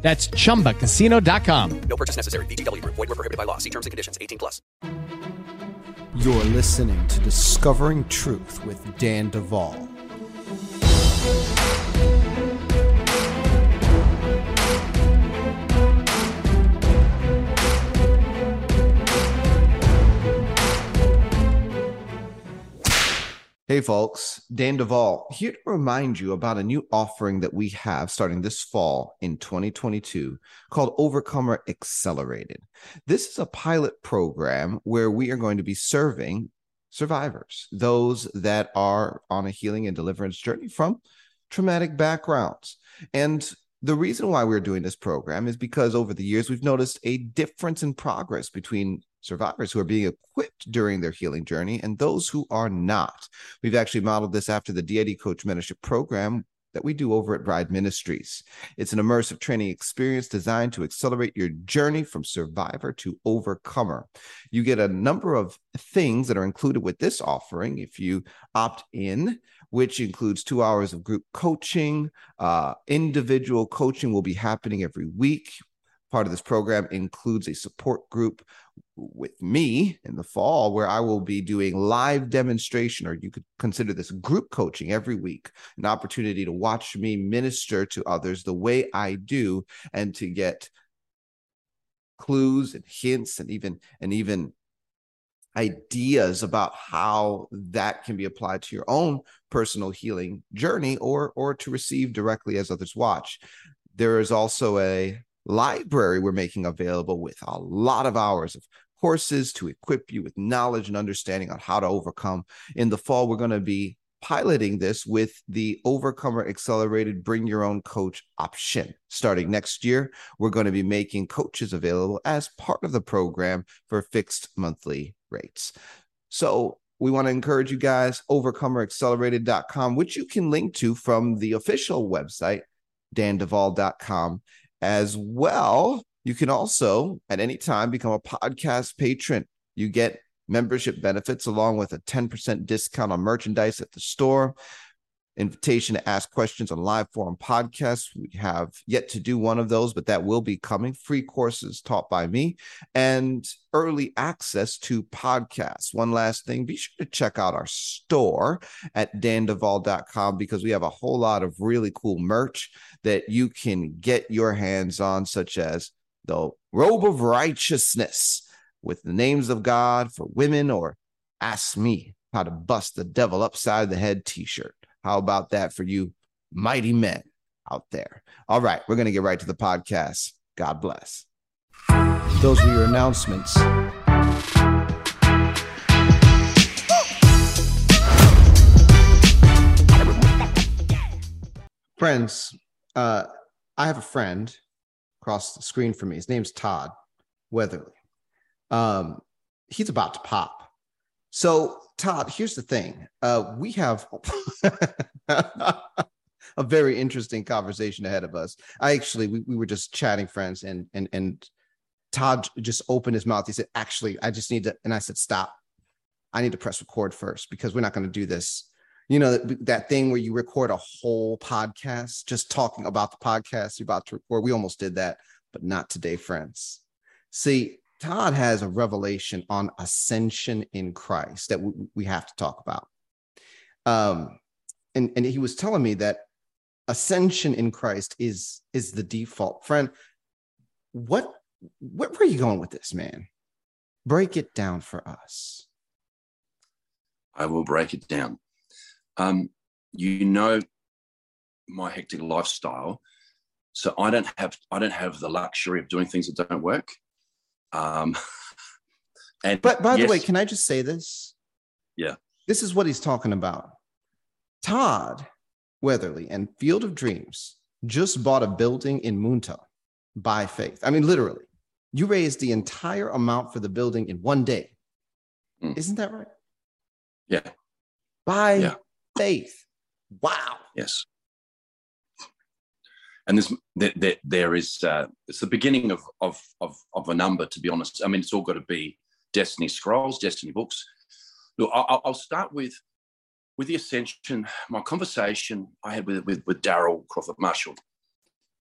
That's chumbacasino.com. No purchase necessary. VGW Group. Void were prohibited by law. See terms and conditions. 18 plus. You're listening to Discovering Truth with Dan Duvall. Hey, folks, Dan Duvall here to remind you about a new offering that we have starting this fall in 2022 called Overcomer Accelerated. This is a pilot program where we are going to be serving survivors, those that are on a healing and deliverance journey from traumatic backgrounds. And the reason why we're doing this program is because over the years, we've noticed a difference in progress between survivors who are being equipped during their healing journey and those who are not. We've actually modeled this after the Deity Coach Mentorship Program that we do over at Bride Ministries. It's an immersive training experience designed to accelerate your journey from survivor to overcomer. You get a number of things that are included with this offering if you opt in, which includes two hours of group coaching. Uh, individual coaching will be happening every week. Part of this program includes a support group with me in the fall where I will be doing live demonstration, or you could consider this group coaching every week, an opportunity to watch me minister to others the way I do and to get clues and hints and even and even ideas about how that can be applied to your own personal healing journey or or to receive directly as others watch. There is also a library we're making available with a lot of hours of courses to equip you with knowledge and understanding on how to overcome. In the fall, we're going to be piloting this with the Overcomer Accelerated Bring Your Own Coach option. Starting next year, we're going to be making coaches available as part of the program for fixed monthly rates. So, we want to encourage you guys, overcomeraccelerated.com, which you can link to from the official website, danduvall.com as well. You can also at any time become a podcast patron. You get membership benefits along with a 10% discount on merchandise at the store. Invitation to ask questions on live forum podcasts. We have yet to do one of those, but that will be coming. Free courses taught by me and early access to podcasts. One last thing be sure to check out our store at danduvall.com because we have a whole lot of really cool merch that you can get your hands on, such as the robe of righteousness with the names of God for women, or ask me how to bust the devil upside the head t shirt. How about that for you mighty men out there? All right, we're going to get right to the podcast. God bless. Those were your announcements. Friends, uh, I have a friend across the screen from me. His name's Todd Weatherly. Um, he's about to pop. So, Todd, here's the thing. Uh, we have a very interesting conversation ahead of us. I actually, we, we were just chatting, friends, and and and Todd just opened his mouth. He said, "Actually, I just need to," and I said, "Stop. I need to press record first because we're not going to do this you know that, that thing where you record a whole podcast just talking about the podcast you're about to record we almost did that but not today friends. See todd has a revelation on ascension in christ that we, we have to talk about. Um and and he was telling me that ascension in christ is is the default. Friend what where, where are you going with this man? Break it down for us. I will break it down um, you know my hectic lifestyle, so I don't have I don't have the luxury of doing things that don't work. Um, and but by yes, the way, can I just say this? Yeah, this is what he's talking about. Todd Weatherly and Field of Dreams just bought a building in Moonta by faith. I mean, literally, You raised the entire amount for the building in one day. Mm. Isn't that right? Yeah. By Yeah. Faith. Wow. Yes. And there's there, there, is uh, it's the beginning of, of of of a number. To be honest, I mean it's all got to be Destiny Scrolls, Destiny books. Look, I'll, I'll start with with the Ascension. My conversation I had with with, with Daryl Crawford Marshall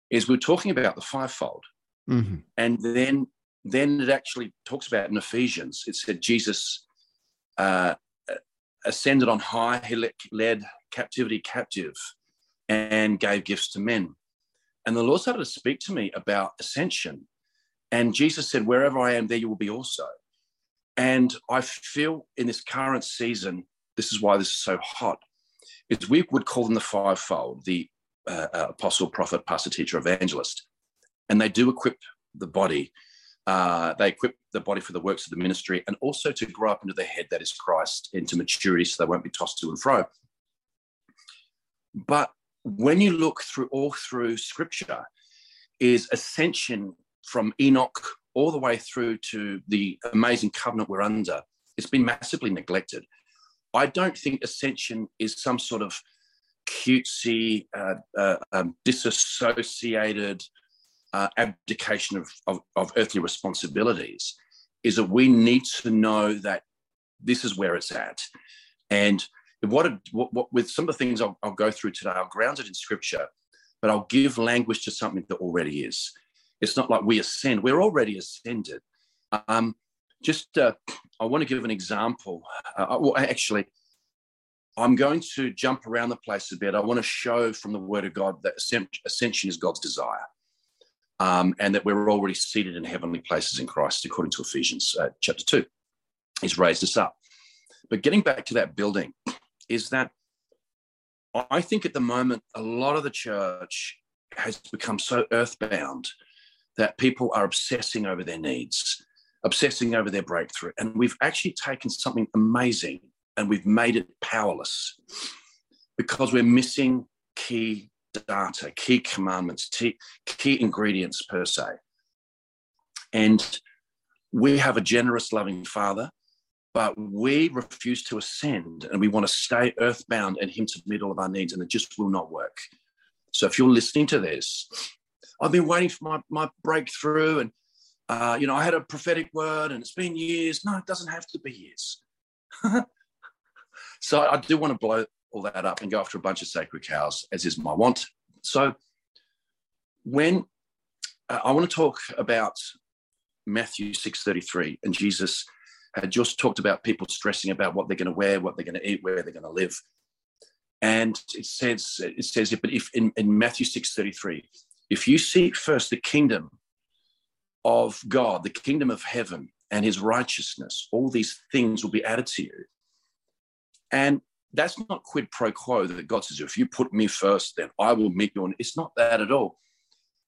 is—we're talking about the fivefold, Mhm. and then then it actually talks about in Ephesians. It said Jesus uh, ascended on high. He led, captivity captive and gave gifts to men. And the Lord started to speak to me about ascension. And Jesus said, Wherever I am, there you will be also. And I feel in this current season, this is why this is so hot, is we would call them the fivefold the uh, uh, apostle, prophet, pastor, teacher, evangelist. And they do equip the body. Uh, they equip the body for the works of the ministry and also to grow up into the head that is Christ into maturity so they won't be tossed to and fro. But when you look through all through scripture, is ascension from Enoch all the way through to the amazing covenant we're under. It's been massively neglected. I don't think ascension is some sort of cutesy, uh, uh, um, disassociated uh, abdication of, of, of earthly responsibilities. Is that we need to know that this is where it's at, and what, what, what with some of the things I'll, I'll go through today, I'll ground it in scripture, but I'll give language to something that already is. It's not like we ascend; we're already ascended. Um, just, uh, I want to give an example. Uh, well, actually, I'm going to jump around the place a bit. I want to show from the Word of God that ascension is God's desire, um, and that we're already seated in heavenly places in Christ, according to Ephesians uh, chapter two. He's raised us up. But getting back to that building, is that I think at the moment a lot of the church has become so earthbound that people are obsessing over their needs, obsessing over their breakthrough. And we've actually taken something amazing and we've made it powerless because we're missing key data, key commandments, key, ingredients per se. And we have a generous, loving Father, but we refuse to ascend and we want to stay earthbound and Him to meet all of our needs, and it just will not work. So if you're listening to this, I've been waiting for my, my breakthrough, and uh, you know, I had a prophetic word, and it's been years. No, it doesn't have to be years. so I do want to blow all that up and go after a bunch of sacred cows, as is my want. So when uh, I want to talk about Matthew 6:33, and Jesus had just talked about people stressing about what they're going to wear, what they're going to eat, where they're going to live. And it says, it says, but if in, in Matthew 6:33, if you seek first the kingdom of God, the kingdom of heaven, and his righteousness, all these things will be added to you. And that's not quid pro quo that God says, if you put me first, then I will meet you. And it's not that at all.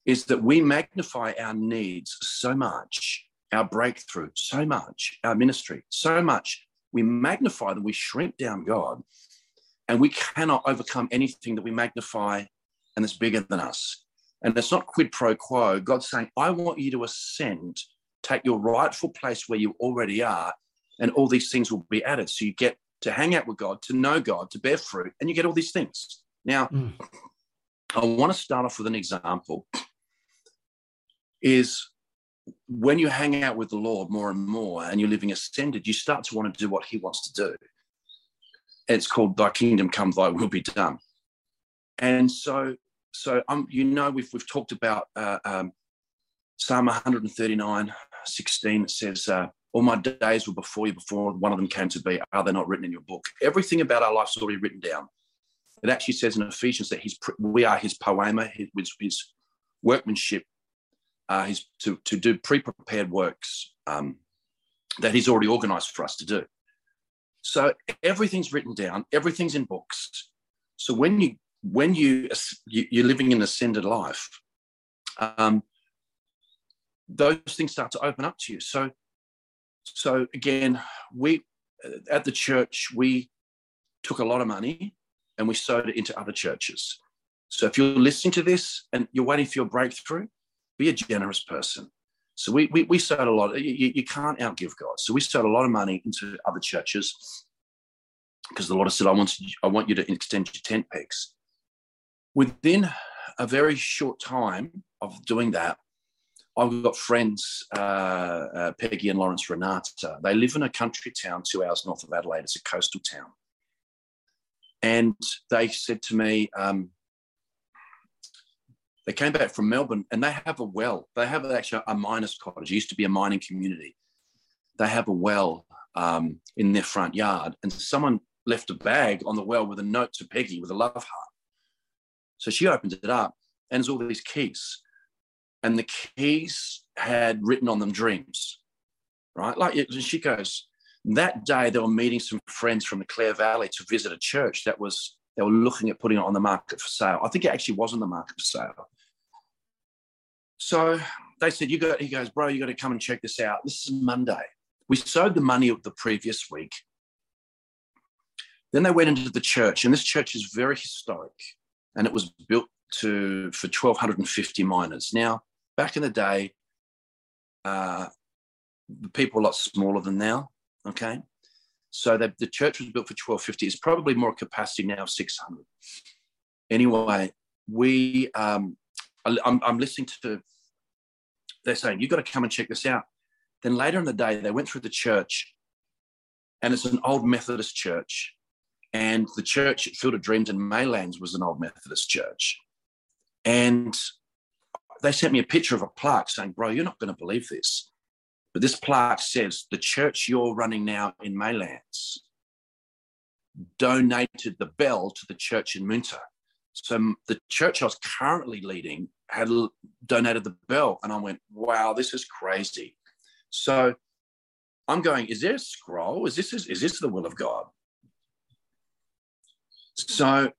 Is that we magnify our needs so much, our breakthrough so much, our ministry so much. We magnify them, we shrink down God, and we cannot overcome anything that we magnify and that's bigger than us. And it's not quid pro quo. God's saying, I want you to ascend, take your rightful place where you already are, and all these things will be added. So you get to hang out with God, to know God, to bear fruit, and you get all these things. Now, Mm. I want to start off with an example. Is when you hang out with the Lord more and more and you're living ascended, you start to want to do what He wants to do. It's called Thy kingdom come, Thy will be done. And so, so um, you know, we've we've talked about uh, um, Psalm 139, 16. It says, uh, "All my days were before you. Before one of them came to be, are they not written in your book?" Everything about our life's already written down. It actually says in Ephesians that he's we are His poema, his, his workmanship, uh, his to to do pre-prepared works um, that He's already organised for us to do. So everything's written down, everything's in books. So when you when you, you you're living an ascended life, um, those things start to open up to you. So so again, we at the church we took a lot of money and we sowed it into other churches. So if you're listening to this and you're waiting for your breakthrough, be a generous person. So we we, we sowed a lot. You, you can't outgive God. So we sowed a lot of money into other churches because the Lord said, "I want I want you to extend your tent pegs." Within a very short time of doing that, I've got friends, uh, uh, Peggy and Lawrence Renata. They live in a country town two hours north of Adelaide. It's a coastal town. And they said to me, um, they came back from Melbourne and they have a well. They have actually a miner's cottage. It used to be a mining community. They have a well um, in their front yard. And someone left a bag on the well with a note to Peggy with a love heart. So she opens it up and there's all these keys and the keys had written on them dreams, right? Like she goes, that day they were meeting some friends from the Clare Valley to visit a church that was they were looking at putting it on the market for sale. I think it actually was on the market for sale. So they said, "You got." He goes, "Bro, you got to come and check this out. This is Monday. We sowed the money of the previous week. Then they went into the church, and this church is very historic, and it was built to for 1,250 miners. Now, back in the day, uh, the people were a lot smaller than now. Okay. So the, the church was built for 1250. It's probably more capacity now of 600. Anyway, we, um, I'm, I'm listening to, they're saying, you've got to come and check this out. Then later in the day, they went through the church and it's an old Methodist church. And the church at Field of Dreams in Maylands was an old Methodist church. And they sent me a picture of a plaque saying, Bro, you're not going to believe this. But this plaque says the church you're running now in Maylands donated the bell to the church in Moonta. So the church I was currently leading had donated the bell. And I went, wow, this is crazy. So I'm going, is there a scroll? Is this, is this the will of God? So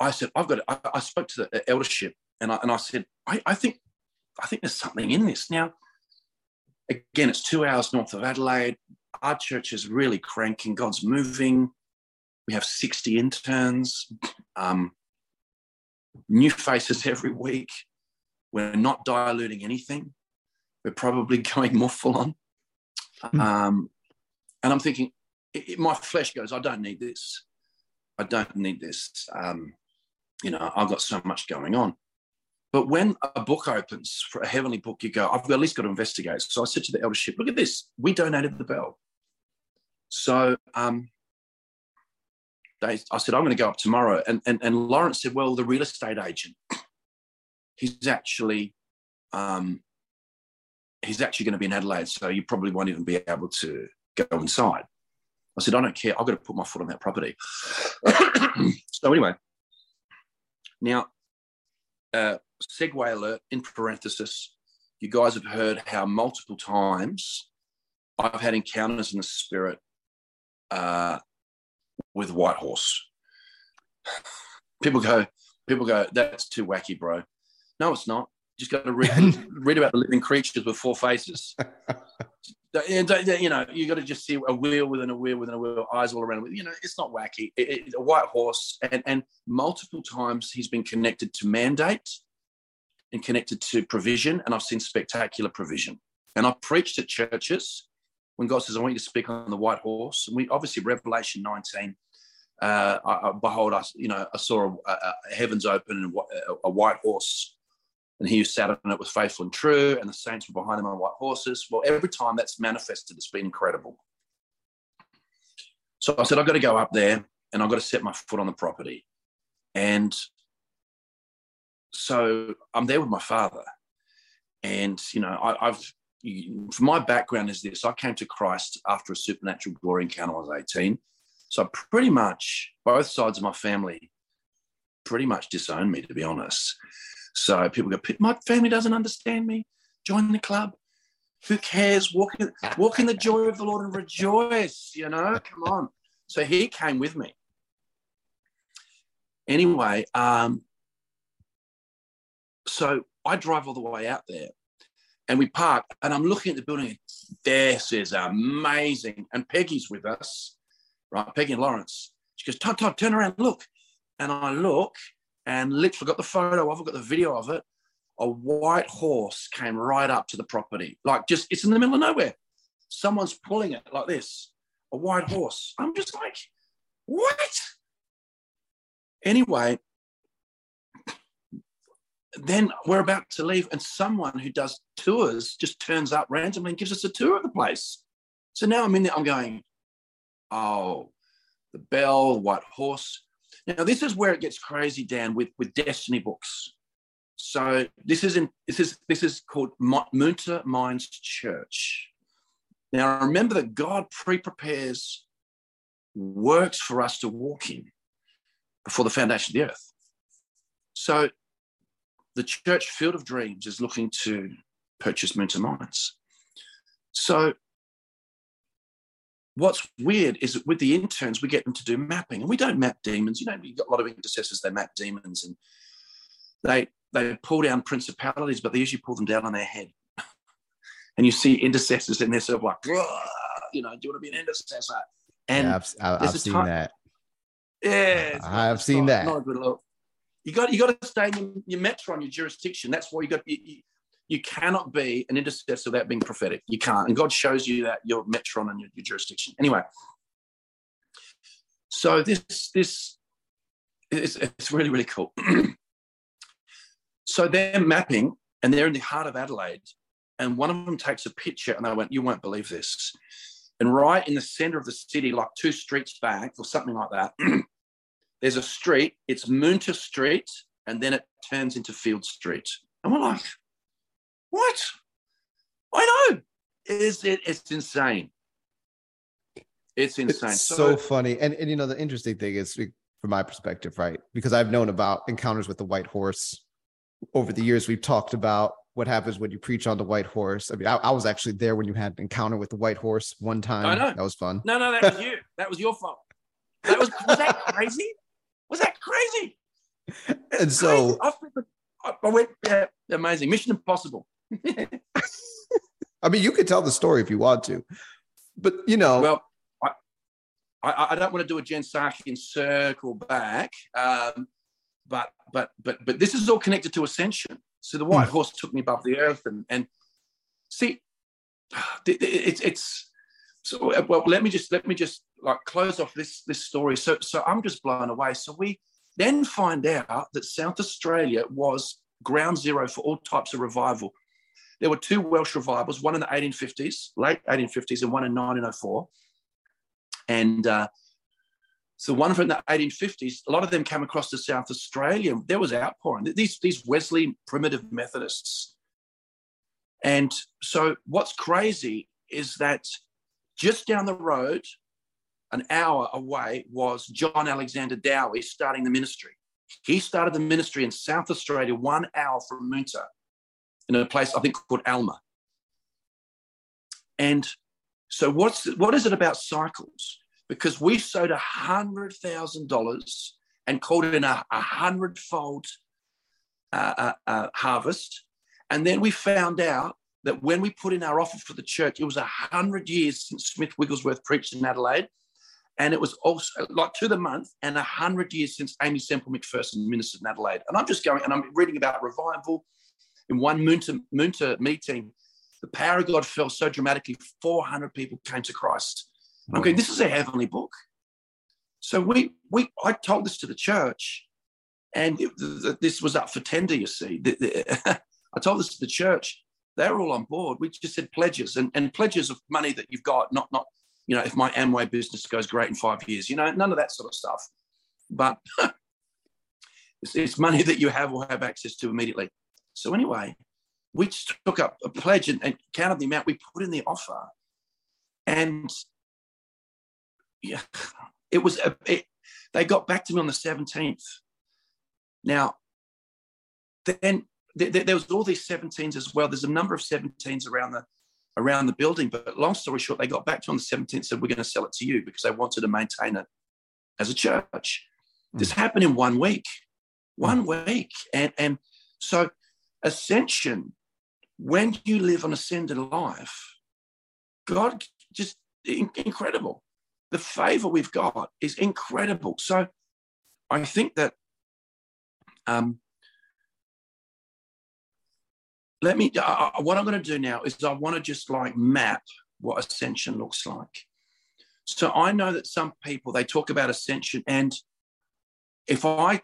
I said, I've got, I, I spoke to the eldership and I, and I said, I, I think I think there's something in this. Now, again, it's two hours north of Adelaide. Our church is really cranking. God's moving. We have 60 interns, um, new faces every week. We're not diluting anything. We're probably going more full on. Mm. Um, and I'm thinking, it, it, my flesh goes, I don't need this. I don't need this. Um, you know, I've got so much going on. But when a book opens for a heavenly book, you go, I've at least got to investigate. So I said to the eldership, look at this. We donated the bell. So um, they, I said, I'm going to go up tomorrow. And, and, and Lawrence said, well, the real estate agent, he's actually, um, he's actually going to be in Adelaide. So you probably won't even be able to go inside. I said, I don't care. I've got to put my foot on that property. so anyway, now, uh, segue alert in parenthesis. You guys have heard how multiple times I've had encounters in the spirit uh, with Whitehorse. People go, people go, that's too wacky, bro. No, it's not. Just got to read, read about the living creatures with four faces. and, you know, you got to just see a wheel within a wheel within a wheel, eyes all around. You know, it's not wacky. It, it, a white horse, and and multiple times he's been connected to mandate and connected to provision, and I've seen spectacular provision. And I've preached at churches when God says, "I want you to speak on the white horse." And we obviously Revelation 19. Uh, I, I, behold, I you know I saw a, a, a heavens open and a, a, white horse, and he who sat on it was faithful and true, and the saints were behind him on white horses. Well, every time that's manifested, it's been incredible. So I said, I've got to go up there and I've got to set my foot on the property. And so I'm there with my father, and you know, I, have my background is this: I came to Christ after a supernatural glory encounter when I was 18. So pretty much both sides of my family pretty much disowned me, to be honest. So people go, my family doesn't understand me. Join the club. Who cares? Walk in, walk in the joy of the Lord and rejoice. You know, come on. So he came with me. Anyway, um, so I drive all the way out there and we park and I'm looking at the building. This is amazing. And Peggy's with us, right? Peggy and Lawrence. She goes, Todd, Todd, turn around, look. And I look and literally got the photo of it, got the video of it. a white horse came right up to the property. Like just, it's in the middle of nowhere. Someone's pulling it like this, a white horse. I'm just like, what? Anyway, then we're about to leave, and someone who does tours just turns up randomly and gives us a tour of the place. So now I'm in there, I'm going, oh, the bell, white horse. Now, this is where it gets crazy, Dan, with, with destiny books. So this is in this is this is called Moonta Mines Church. Now remember that God pre-prepares works for us to walk in before the foundation of the earth. So the church Field of Dreams is looking to purchase Moonta Mines. So what's weird is that with the interns, we get them to do mapping, and we don't map demons. You know, you've got a lot of intercessors, they map demons and they they pull down principalities, but they usually pull them down on their head. and you see intercessors in there sort of like, you know, do you want to be an intercessor? And yeah, I've, I've seen time, that. Yeah, I've seen not, that. Not a good look. You got you got to stay in your metron, your jurisdiction. That's why you got you, you, cannot be an intercessor without being prophetic. You can't, and God shows you that your metron and your, your jurisdiction. Anyway, so this this is it's really really cool. so they're mapping, and they're in the heart of Adelaide, and one of them takes a picture, and I went, "You won't believe this." And right in the center of the city, like two streets back or something like that, there's a street, it's Moonta Street, and then it turns into Field Street. And we're like, what? I know. Is it? It's insane. It's insane. It's so, so funny. And, and you know, the interesting thing is, from my perspective, right? Because I've known about encounters with the white horse over the years. We've talked about what happens when you preach on the white horse. I mean, I, I, was actually there when you had an encounter with the white horse one time. I know. That was fun. No, no, that was you. That was your fault. That was was that crazy? Was that crazy? And so I, I went, yeah, amazing. Mission Impossible. I mean, you could tell the story if you want to, but you know. Well, I, I, I don't want to do a Jen Psaki circle back, um, but but but but this is all connected to ascension. So the white hmm. horse took me above the earth, and and see, it's it's so well. Let me just let me just like close off this this story. So so I'm just blown away. So we then find out that South Australia was ground zero for all types of revival. There were two Welsh revivals, one in the 1850s, late 1850s, and one in 1904. And uh, so one from the 1850s, a lot of them came across to South Australia. There was outpouring. These, these Wesley primitive Methodists. And so what's crazy is that just down the road, an hour away, was John Alexander Dowie starting the ministry. He started the ministry in South Australia, one hour from Moonta, in a place I think called Alma. And so what's what is it about cycles? because we sowed a hundred thousand dollars and called it in a, a hundredfold uh, uh, uh, harvest, and then we found out that when we put in our offer for the church, it was a hundred years since Smith Wigglesworth preached in Adelaide, and it was also like to the month, and a hundred years since Aimee Semple McPherson ministered in Adelaide. And I'm just going and I'm reading about revival in one Moonta meeting. The power of God fell so dramatically, 400 people came to Christ. Okay, this is a heavenly book. So we we I told this to the church, and it, this was up for tender. You see, I told this to the church. They're all on board. We just said pledges and, and pledges of money that you've got, not not you know if my Amway business goes great in five years, you know none of that sort of stuff. But it's, it's money that you have or have access to immediately. So anyway, we took up a pledge and, and counted the amount we put in the offer, and yeah, it was a, it, they got back to me on the 17th. Now, then there, there, was all these 17s as well. There's a number of 17s around the around the building, but long story short, they got back to me on the 17th said we're going to sell it to you because they wanted to maintain it as a church. This hmm. happened in one week, one week, and and so ascension. When you live an ascended life, God just incredible the favor we've got is incredible. So I think that um, let me, uh, what I'm going to do now is I want to just like map what ascension looks like. So I know that some people, they talk about ascension. And if I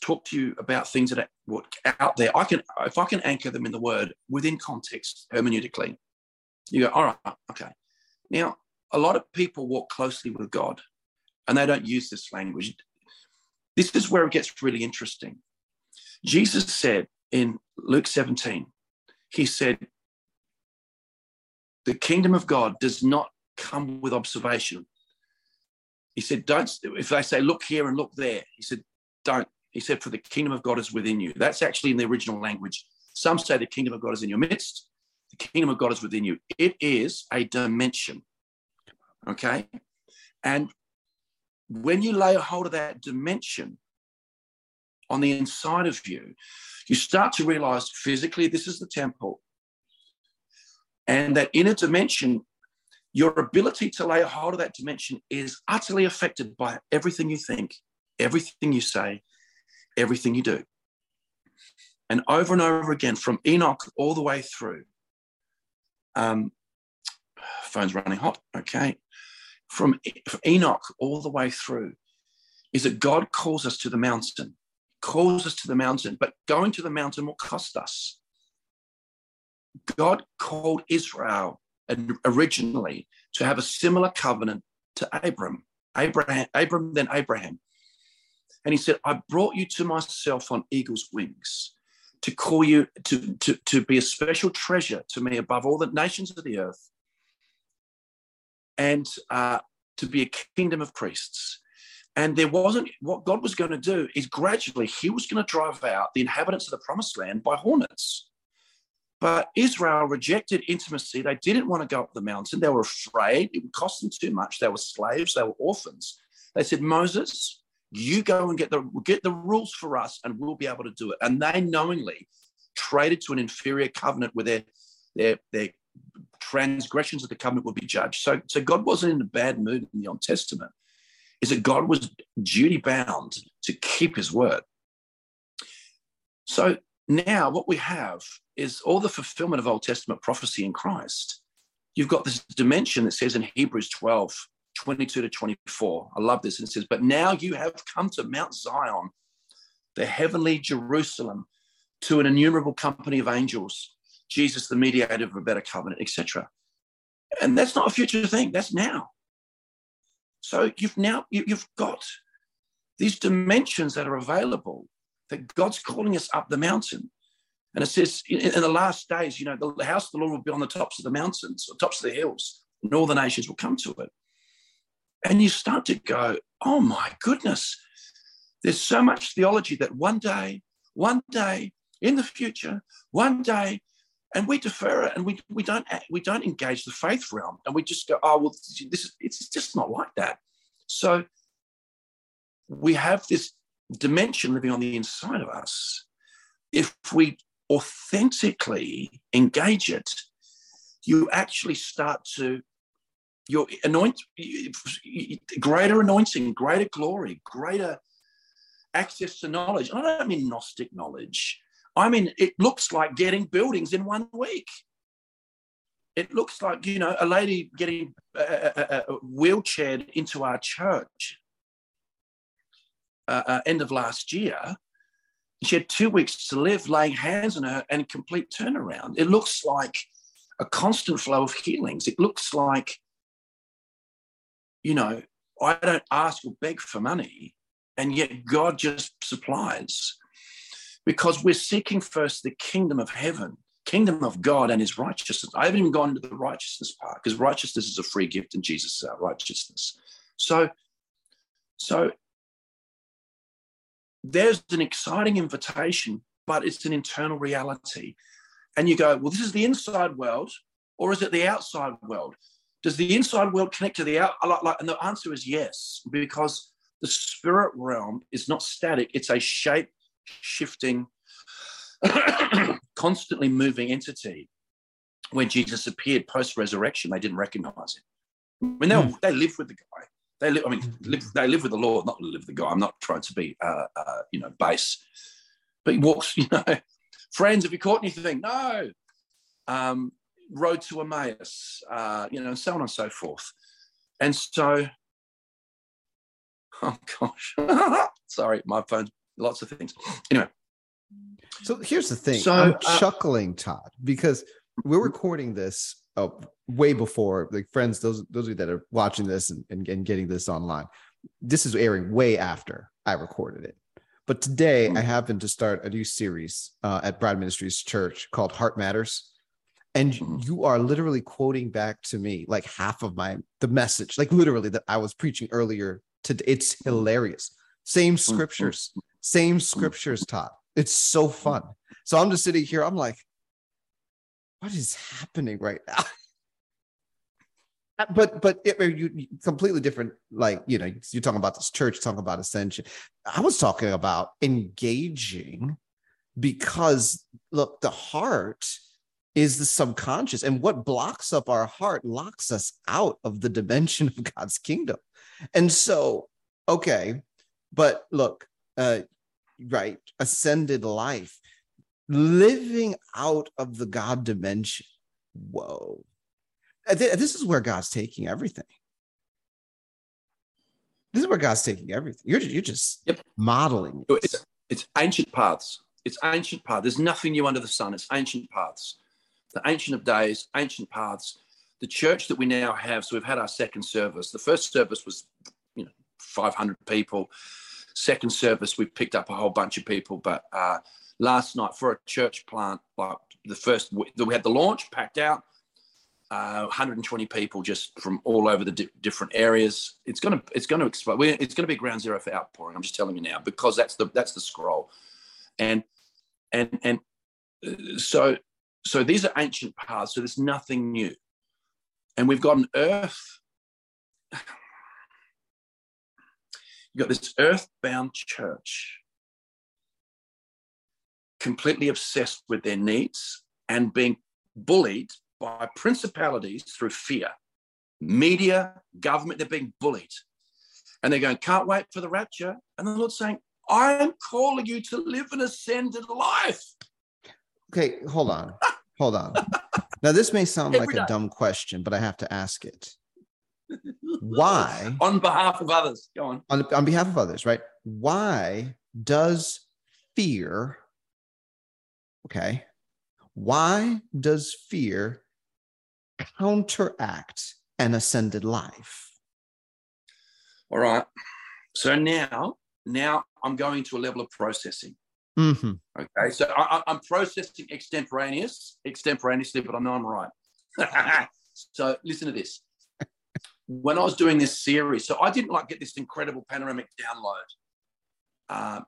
talk to you about things that are out there, I can, if I can anchor them in the word within context hermeneutically, you go, all right, okay. Now, a lot of people walk closely with God and they don't use this language. This is where it gets really interesting. Jesus said in Luke 17, he said, the kingdom of God does not come with observation. He said, don't, if they say, look here and look there, he said, don't. He said, for the kingdom of God is within you. That's actually in the original language. Some say the kingdom of God is in your midst. The kingdom of God is within you. It is a dimension. Okay. And when you lay a hold of that dimension on the inside of you, you start to realize physically this is the temple. And that inner dimension, your ability to lay a hold of that dimension is utterly affected by everything you think, everything you say, everything you do. And over and over again, from Enoch all the way through. Um, phone's running hot. Okay from, Enoch all the way through is that God calls us to the mountain, calls us to the mountain, but going to the mountain will cost us. God called Israel originally to have a similar covenant to Abram, Abraham, Abram, then Abraham. And he said, I brought you to myself on eagle's wings to call you to, to, to be a special treasure to me above all the nations of the earth and uh, to be a kingdom of priests. And there wasn't what God was going to do is gradually he was going to drive out the inhabitants of the promised land by hornets. But Israel rejected intimacy. They didn't want to go up the mountain. They were afraid. It would cost them too much. They were slaves. They were orphans. They said, Moses, you go and get the get the rules for us, and we'll be able to do it. And they knowingly traded to an inferior covenant where their their their transgressions of the covenant would be judged. So, so God wasn't in a bad mood in the Old Testament. Is that God was duty bound to keep his word. So now what we have is all the fulfillment of Old Testament prophecy in Christ. You've got this dimension that says in Hebrews 12, 22 to 24. I love this. And it says, But now you have come to Mount Zion, the heavenly Jerusalem, to an innumerable company of angels Jesus, the mediator of a better covenant, etc. And that's not a future thing, that's now. So you've now you've got these dimensions that are available that God's calling us up the mountain. And it says in, the last days, you know, the house of the Lord will be on the tops of the mountains, or tops of the hills, and all the nations will come to it. And you start to go, oh my goodness, there's so much theology that one day, one day in the future, one day and we defer it and we, we don't we don't engage the faith realm and we just go oh well this is it's just not like that. So we have this dimension living on the inside of us. If we authentically engage it you actually start to your anoint greater anointing greater glory greater access to knowledge i don't mean gnostic knowledge I mean, it looks like getting buildings in one week. It looks like, you know, a lady getting uh, uh, uh, wheelchaired into our church uh, uh, end of last year. She had two weeks to live, laying hands on her and complete turnaround. It looks like a constant flow of healings. It looks like, you know, I don't ask or beg for money, and yet God just supplies because we're seeking first the kingdom of heaven, kingdom of God and his righteousness. I haven't even gone into the righteousness part because righteousness is a free gift and Jesus is our righteousness. So, so there's an exciting invitation, but it's an internal reality. And you go, well, this is the inside world, or is it the outside world? Does the inside world connect to the out? And the answer is yes, because the spirit realm is not static, it's a shape shifting, constantly moving entity. When Jesus appeared post resurrection, they didn't recognize him. I mean, they, mm. they lived with the guy. They live. I mean, hmm. live, they live with the Lord, not live with the guy. I'm not trying to be, uh, uh, you know, base. But he walks, you know, Friends, have you caught anything? No. Um, road to Emmaus, uh, you know, and so on and so forth. And so, oh gosh, sorry, my phone, lots of things. Anyway. So here's the thing. So, I'm uh, chuckling, Todd, because we're recording this oh, way before like friends, those those of you that are watching this and, and, and getting this online. This is airing way after I recorded it. But today I happen to start a new series uh, at Bride Ministries Church called Heart Matters. And Mhm. you are literally quoting back to me like half of my the message, like literally that I was preaching earlier today. It's mm-hmm. hilarious. Same mm-hmm. scriptures, same mm-hmm. scriptures taught. It's so fun. So I'm just sitting here, I'm like, what is happening right now? Uh, but but it, you- completely different like you know you're talking about this church talking about ascension i was talking about engaging because look the heart is the subconscious and what blocks up our heart locks us out of the dimension of god's kingdom and so okay but look uh right ascended life living out of the god dimension whoa this is where god's taking everything this is where god's taking everything you're, you're just Yep. modeling it. It's, it's ancient paths. It's ancient path. There's nothing new under the sun. It's ancient paths. The ancient of days, ancient paths. The church that we now have. So we've had our second service. The first service was, you know, 500 people. Second service, we picked up a whole bunch of people. But uh, last night for a church plant, like the first, we had the launch packed out. Uh, 120 people just from all over the di- different areas. It's gonna, it's gonna explode. It's gonna be ground zero for outpouring. I'm just telling you now because that's the that's the scroll, and and and uh, so so these are ancient paths. So there's nothing new, and we've got an earth. You've got this earthbound church completely obsessed with their needs and being bullied by principalities through fear. Media, government, they're being bullied. And they're going, can't wait for the rapture. And the Lord's saying, I'm calling you to live an ascended life. okay hold on hold on now this may sound like a dumb question but i have to ask it why On behalf of others. Go on. on, on behalf of others, right? Why does fear, okay, why does fear counteract an ascended life? All right. So now, now I'm going to a level of processing. Mm-hmm. Okay. So I, I'm processing extemporaneous, extemporaneously, but I know I'm right. so listen to this. When I was doing this series, so I didn't like get this incredible panoramic download. Um,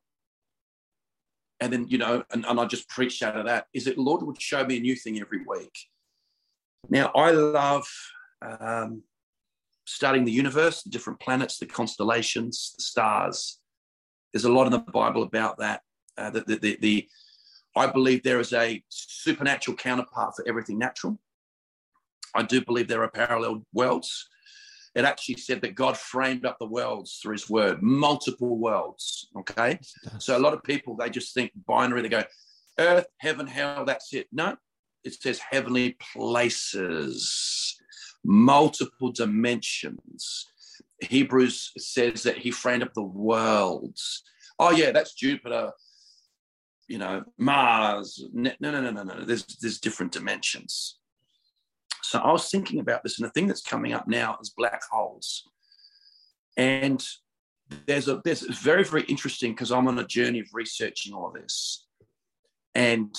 and then, you know, and, and I just preached out of that, is that Lord would show me a new thing every week. Now, I love um, studying the universe, the different planets, the constellations, the stars. There's a lot in the Bible about that. Uh, the, the, the, the, I believe there is a supernatural counterpart for everything natural. I do believe there are parallel worlds. It actually said that God framed up the worlds through his word, multiple worlds. Okay. So a lot of people, they just think binary. They go, earth, heaven, hell, that's it. No, it says heavenly places, multiple dimensions. Hebrews says that he framed up the worlds. Oh, yeah, that's Jupiter, you know, Mars. No, no, no, no, no. There's, there's different dimensions. So I was thinking about this, and the thing that's coming up now is black holes. And there's a there's it's very very interesting because I'm on a journey of researching all this, and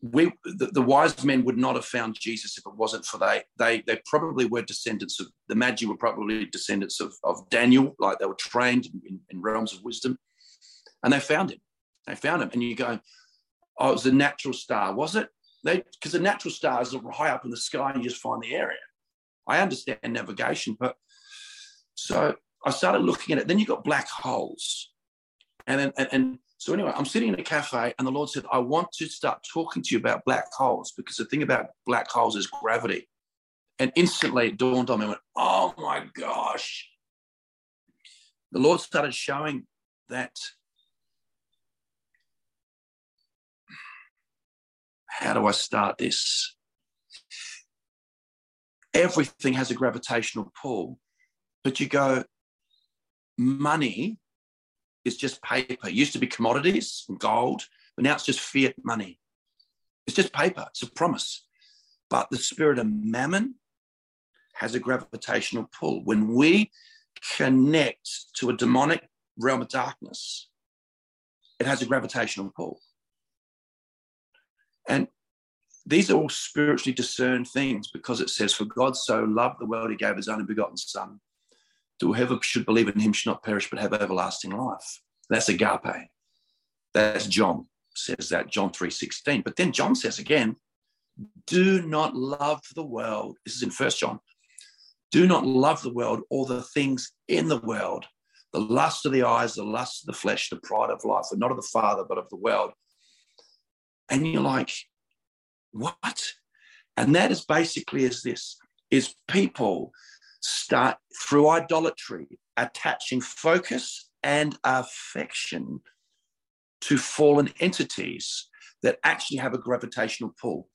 we the, the wise men would not have found Jesus if it wasn't for they they they probably were descendants of the Magi were probably descendants of, of Daniel, like they were trained in, in realms of wisdom, and they found him. They found him, and you go, oh, it was a natural star, was it? Because the natural stars are high up in the sky, and you just find the area. I understand navigation, but so I started looking at it. Then you got black holes, and then and, and so anyway, I'm sitting in a cafe, and the Lord said, "I want to start talking to you about black holes because the thing about black holes is gravity." And instantly it dawned on me. I went, "Oh my gosh!" The Lord started showing that how do I start this? Everything has a gravitational pull, but you go, money is just paper. It used to be commodities and gold, but now it's just fiat money. It's just paper, it's a promise. But the spirit of mammon has a gravitational pull. When we connect to a demonic realm of darkness, it has a gravitational pull. And these are all spiritually discerned things because it says, For God so loved the world, he gave his only begotten Son. To whoever should believe in him should not perish but have everlasting life. That's agape. That's John says that, John 3:16. But then John says again, do not love the world. This is in First John. Do not love the world or the things in the world. The lust of the eyes, the lust of the flesh, the pride of life, and not of the Father, but of the world. And you're like, what? And that is basically is this is people start through idolatry attaching focus and affection to fallen entities that actually have a gravitational pull.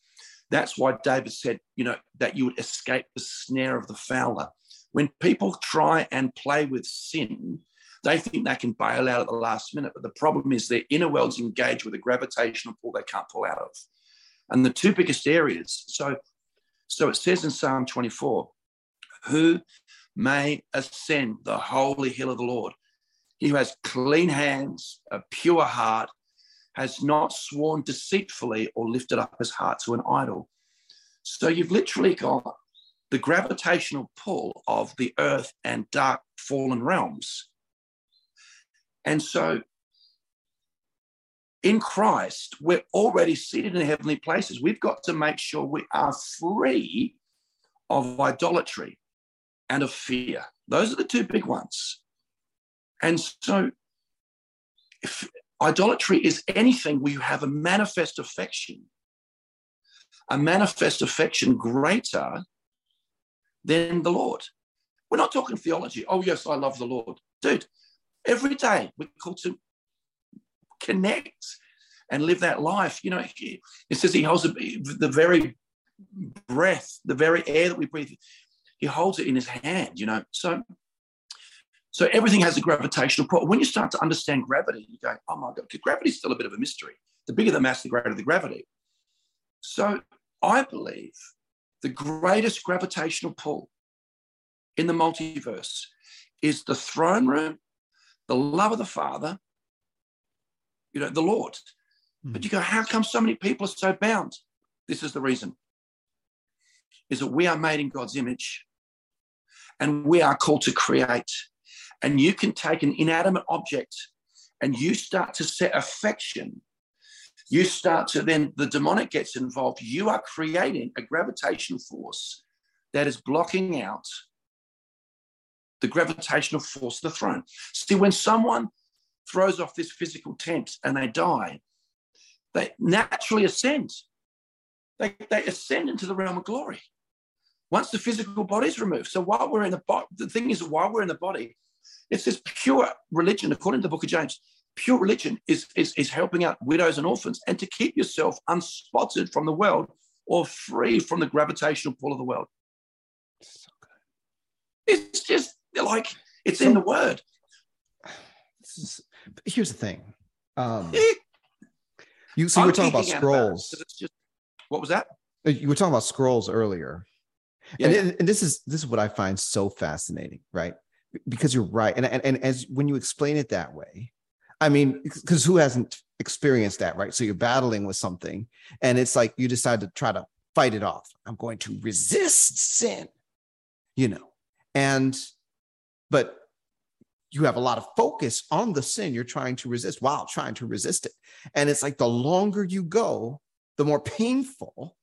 That's why David said, you know, that you would escape the snare of the fowler. When people try and play with sin, they think they can bail out at the last minute. But the problem is their inner world's engaged with a gravitational pull they can't pull out of. And the two biggest areas, so, so it says in Psalm 24, who may ascend the holy hill of the Lord? He who has clean hands, a pure heart, has not sworn deceitfully or lifted up his heart to an idol. So you've literally got the gravitational pull of the earth and dark fallen realms. And so in Christ, we're already seated in heavenly places. We've got to make sure we are free of idolatry and of fear. Those are the two big ones. And so, if idolatry is anything where you have a manifest affection, a manifest affection greater than the Lord. We're not talking theology. Oh, yes, I love the Lord. Dude, every day we're called to connect and live that life. You know, it says he holds the very breath, the very air that we breathe, he holds it in his hand, you know. So so everything has a gravitational pull. When you start to understand gravity, you go, oh my God, gravity's still a bit of a mystery. The bigger the mass, the greater the gravity. So I believe the greatest gravitational pull in the multiverse is the throne room, the love of the Father, you know, the Lord. Mm. But you go, how come so many people are so bound? This is the reason. Is that we are made in God's image and we are called to create and you can take an inanimate object and you start to set affection you start to then the demonic gets involved you are creating a gravitational force that is blocking out the gravitational force of the throne. See when someone throws off this physical tent and they die they naturally ascend. They, they ascend into the realm of glory once the physical body is removed. So while we're in the body the thing is while we're in the body it's this pure religion, according to the book of James, pure religion is, is, is helping out widows and orphans and to keep yourself unspotted from the world or free from the gravitational pull of the world. So it's just like it's so, in the word. Is, here's the thing. Um, you so you were talking about scrolls. Just, what was that? Uh, you were talking about scrolls earlier. Yeah. And, and this is this is what I find so fascinating, right? because you're right and, and and as when you explain it that way i mean because who hasn't experienced that right so you're battling with something and it's like you decide to try to fight it off i'm going to resist sin you know and but you have a lot of focus on the sin you're trying to resist while trying to resist it and it's like the longer you go the more painful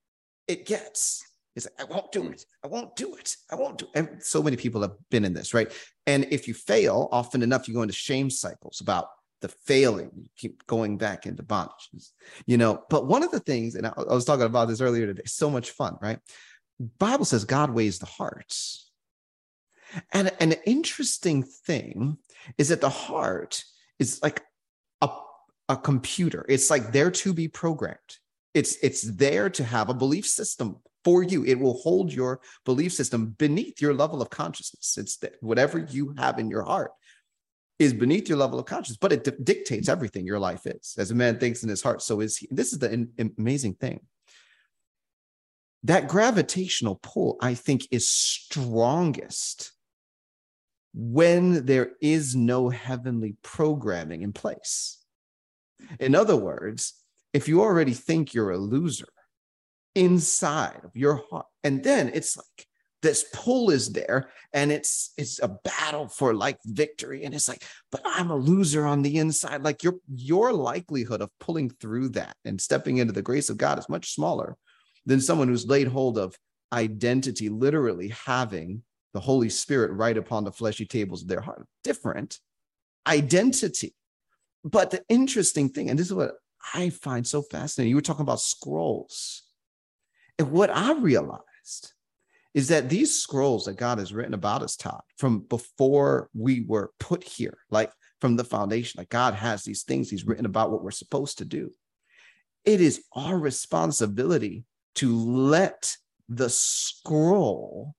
it gets it's like, I won't do it. I won't do it. I won't do it. And so many people have been in this, right? And if you fail, often enough, you go into shame cycles about the failing. You keep going back into bondage, you know. But one of the things, and I, I was talking about this earlier today, so much fun, right? Bible says God weighs the hearts. And an interesting thing is that the heart is like a, a computer. It's like there to be programmed. It's it's there to have a belief system for you. It will hold your belief system beneath your level of consciousness. It's that whatever you have in your heart is beneath your level of consciousness, but it di- dictates everything your life is. As a man thinks in his heart, so is he. This is the in- amazing thing. That gravitational pull, I think, is strongest when there is no heavenly programming in place. In other words, if you already think you're a loser inside of your heart, and then it's like this pull is there and it's it's a battle for like victory and it's like but i'm a loser on the inside like your your likelihood of pulling through that and stepping into the grace of god is much smaller than someone who's laid hold of identity literally having the holy spirit right upon the fleshy tables of their heart. Different identity. But the interesting thing and this is what i find so fascinating you were talking about scrolls. And what i realized is that these scrolls that God has written about us, Todd, from before we were put here, like from the foundation, like God has these things He's written about what we're supposed to do. It is our responsibility to let the scroll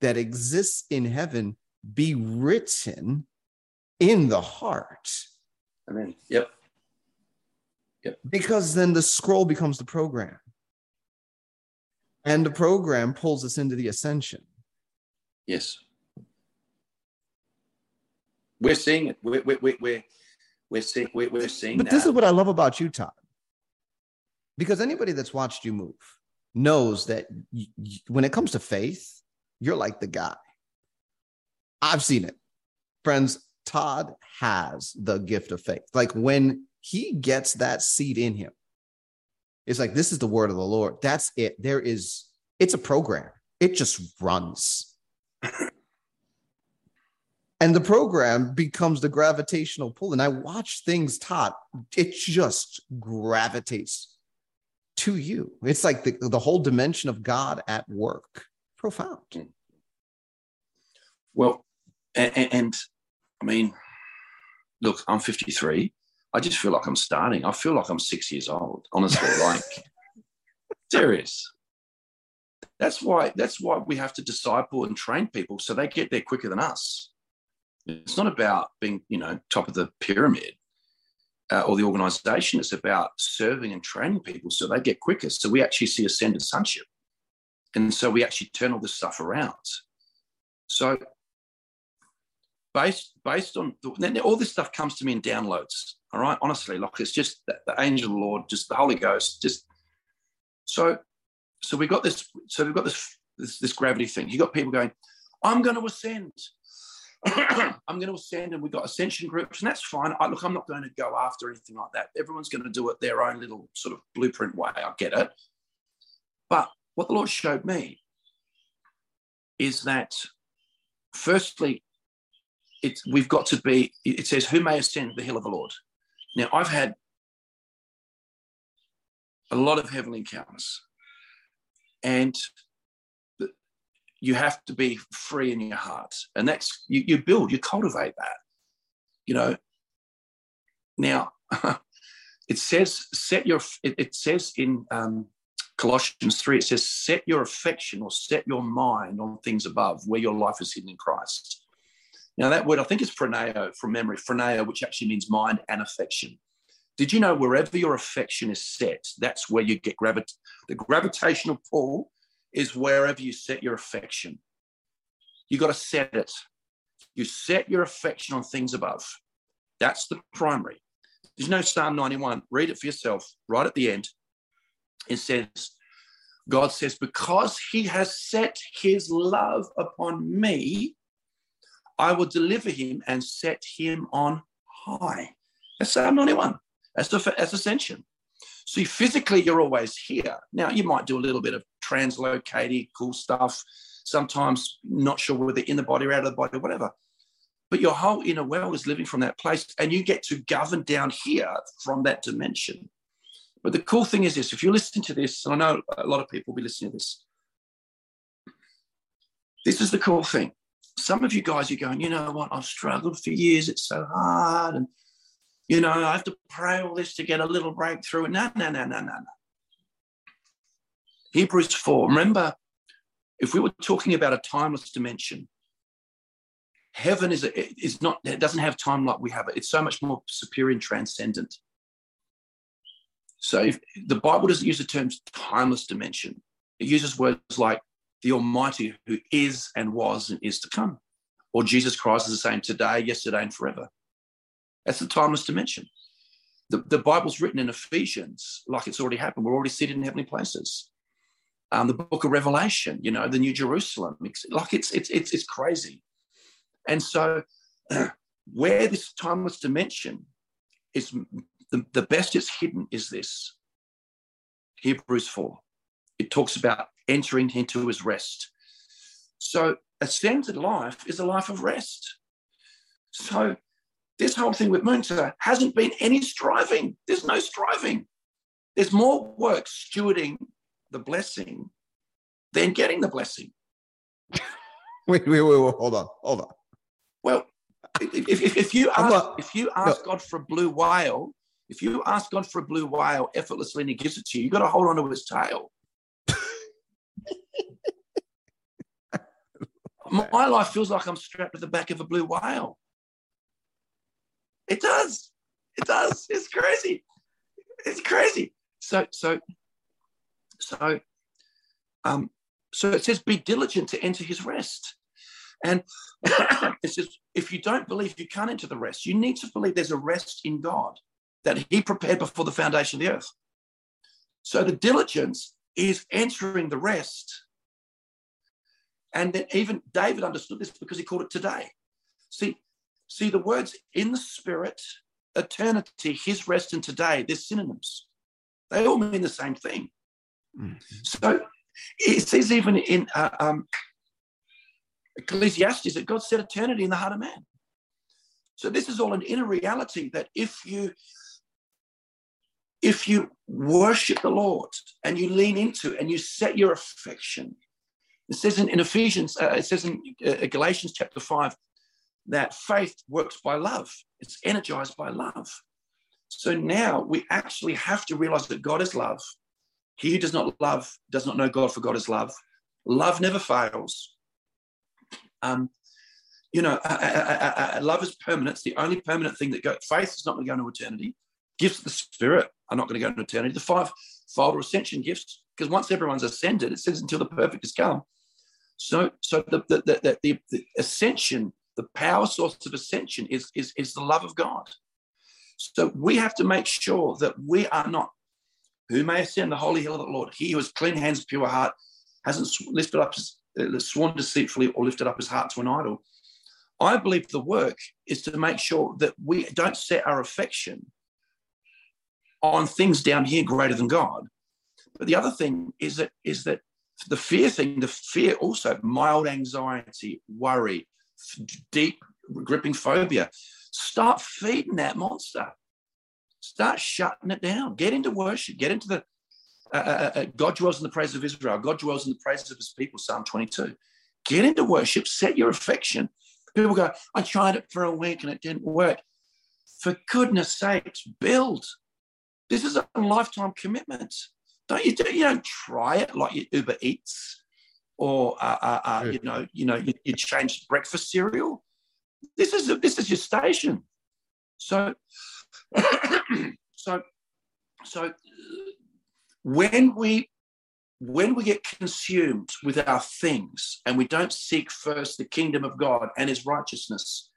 that exists in heaven be written in the heart. I mean, yep. Yep. Because then the scroll becomes the program. And the program pulls us into the ascension. Yes. We're seeing it. We're, we're, we're, we're, seeing, we're, we're seeing But that. this is what I love about you, Todd. Because anybody that's watched you move knows that y- y- when it comes to faith, you're like the guy. I've seen it. Friends, Todd has the gift of faith. Like when he gets that seed in him, it's like, this is the word of the Lord. That's it. There is, it's a program, it just runs. and the program becomes the gravitational pull. And I watch things taught, it just gravitates to you. It's like the, the whole dimension of God at work. Profound. Well, and, and, I mean, look, I'm 53. I just feel like I'm starting. I feel like I'm six years old, honestly. Like, serious. That's why. That's why we have to disciple and train people so they get there quicker than us. It's not about being, you know, top of the pyramid uh, or the organization. It's about serving and training people so they get quicker. So we actually see ascended sonship, and so we actually turn all this stuff around. So based based on then all this stuff comes to me in downloads. All right, honestly, like it's just the, the angel the Lord, just the Holy Ghost, just so. So we've got this. So we've got this this, this gravity thing. You got people going, "I'm going to ascend." I'm going to ascend, and we've got ascension groups, and that's fine. I, look, I'm not going to go after anything like that. Everyone's going to do it their own little sort of blueprint way. I get it, but what the Lord showed me is that, firstly, it's we've got to be it says who may ascend the hill of the lord? Now i've had a lot of heavenly encounters and you have to be free in your heart and that's you, you build you cultivate that you know. Now it says set your it, it says in um, colossians 3 it says set your affection or set your mind on things above where your life is hidden in christ now, that word, I think is phroneo from memory, phroneo, which actually means mind and affection. Did you know wherever your affection is set, that's where you get gravit- the gravitational pull is wherever you set your affection. You got to set it. You set your affection on things above. That's the primary. There's no Psalm 91. Read it for yourself. Right at the end, it says, God says, because he has set his love upon me, I will deliver him and set him on high. That's Psalm 91. That's, the, that's ascension. See, physically, you're always here. Now, you might do a little bit of translocating, cool stuff, sometimes not sure whether in the body or out of the body, whatever. But your whole inner world is living from that place, and you get to govern down here from that dimension. But the cool thing is this if you listen to this, and I know a lot of people will be listening to this, this is the cool thing some of you guys are going, you know what, I've struggled for years, it's so hard. And, you know, I have to pray all this to get a little breakthrough. And no, no, no, no, no, no. Hebrews 4. Remember, if we were talking about a timeless dimension, heaven is, is not, it doesn't have time like we have it. It's so much more superior and transcendent. So if, the Bible doesn't use the terms timeless dimension. It uses words like the Almighty who is and was and is to come, or Jesus Christ is the same today, yesterday, and forever. That's the timeless dimension. The, the Bible's written in Ephesians like it's already happened. We're already seated in heavenly places. Um, the book of Revelation, you know, the New Jerusalem, like it's it's it's, it's crazy. And so, where this timeless dimension is the, the best it's hidden is this Hebrews 4. It talks about entering into his rest. So, ascended life is a life of rest. So, this whole thing with Moonta hasn't been any striving. There's no striving. There's more work stewarding the blessing than getting the blessing. wait, wait, wait, wait, hold on, hold on. Well, if, if, if you ask, not, if you ask no. God for a blue whale, if you ask God for a blue whale effortlessly and He gives it to you, you've got to hold on to his tail. My life feels like I'm strapped to the back of a blue whale. It does. It does. It's crazy. It's crazy. So, so, so, um, so it says, be diligent to enter his rest. And it says, if you don't believe you can't enter the rest, you need to believe there's a rest in God that he prepared before the foundation of the earth. So the diligence is entering the rest. And then even David understood this because he called it today. See, see the words in the spirit, eternity, his rest, and today, they're synonyms. They all mean the same thing. Mm-hmm. So it says even in uh, um, Ecclesiastes that God set eternity in the heart of man. So this is all an inner reality that if you if you worship the Lord and you lean into and you set your affection, it says in, in Ephesians, uh, it says in uh, Galatians chapter 5 that faith works by love, it's energized by love. So now we actually have to realize that God is love. He who does not love does not know God, for God is love. Love never fails. Um, you know, uh, uh, uh, love is permanent. It's the only permanent thing that goes. Faith is not going to go into eternity. Gifts of the Spirit are not going to go into eternity. The five-fold ascension gifts, because once everyone's ascended, it says until the perfect has come. So, so the the, the, the, the ascension, the power source of ascension is, is, is the love of God. So we have to make sure that we are not who may ascend the holy hill of the Lord. He who has clean hands, pure heart, hasn't lifted up his, uh, sworn deceitfully or lifted up his heart to an idol. I believe the work is to make sure that we don't set our affection on things down here greater than God. But the other thing is that is that the fear thing, the fear also mild anxiety, worry, deep gripping phobia. Start feeding that monster. Start shutting it down. Get into worship. Get into the uh, uh, uh, God dwells in the praise of Israel. God dwells in the praise of his people, Psalm 22. Get into worship, set your affection. People go, I tried it for a week and it didn't work. For goodness sakes, build. This is a lifetime commitment. Don't you, you don't try it like you Uber Eats or, uh, uh, uh, you know, you know, you, you change breakfast cereal. This is, a, this is your station. So, so, so when we when we get consumed with our things and we don't seek first the kingdom of God and his righteousness,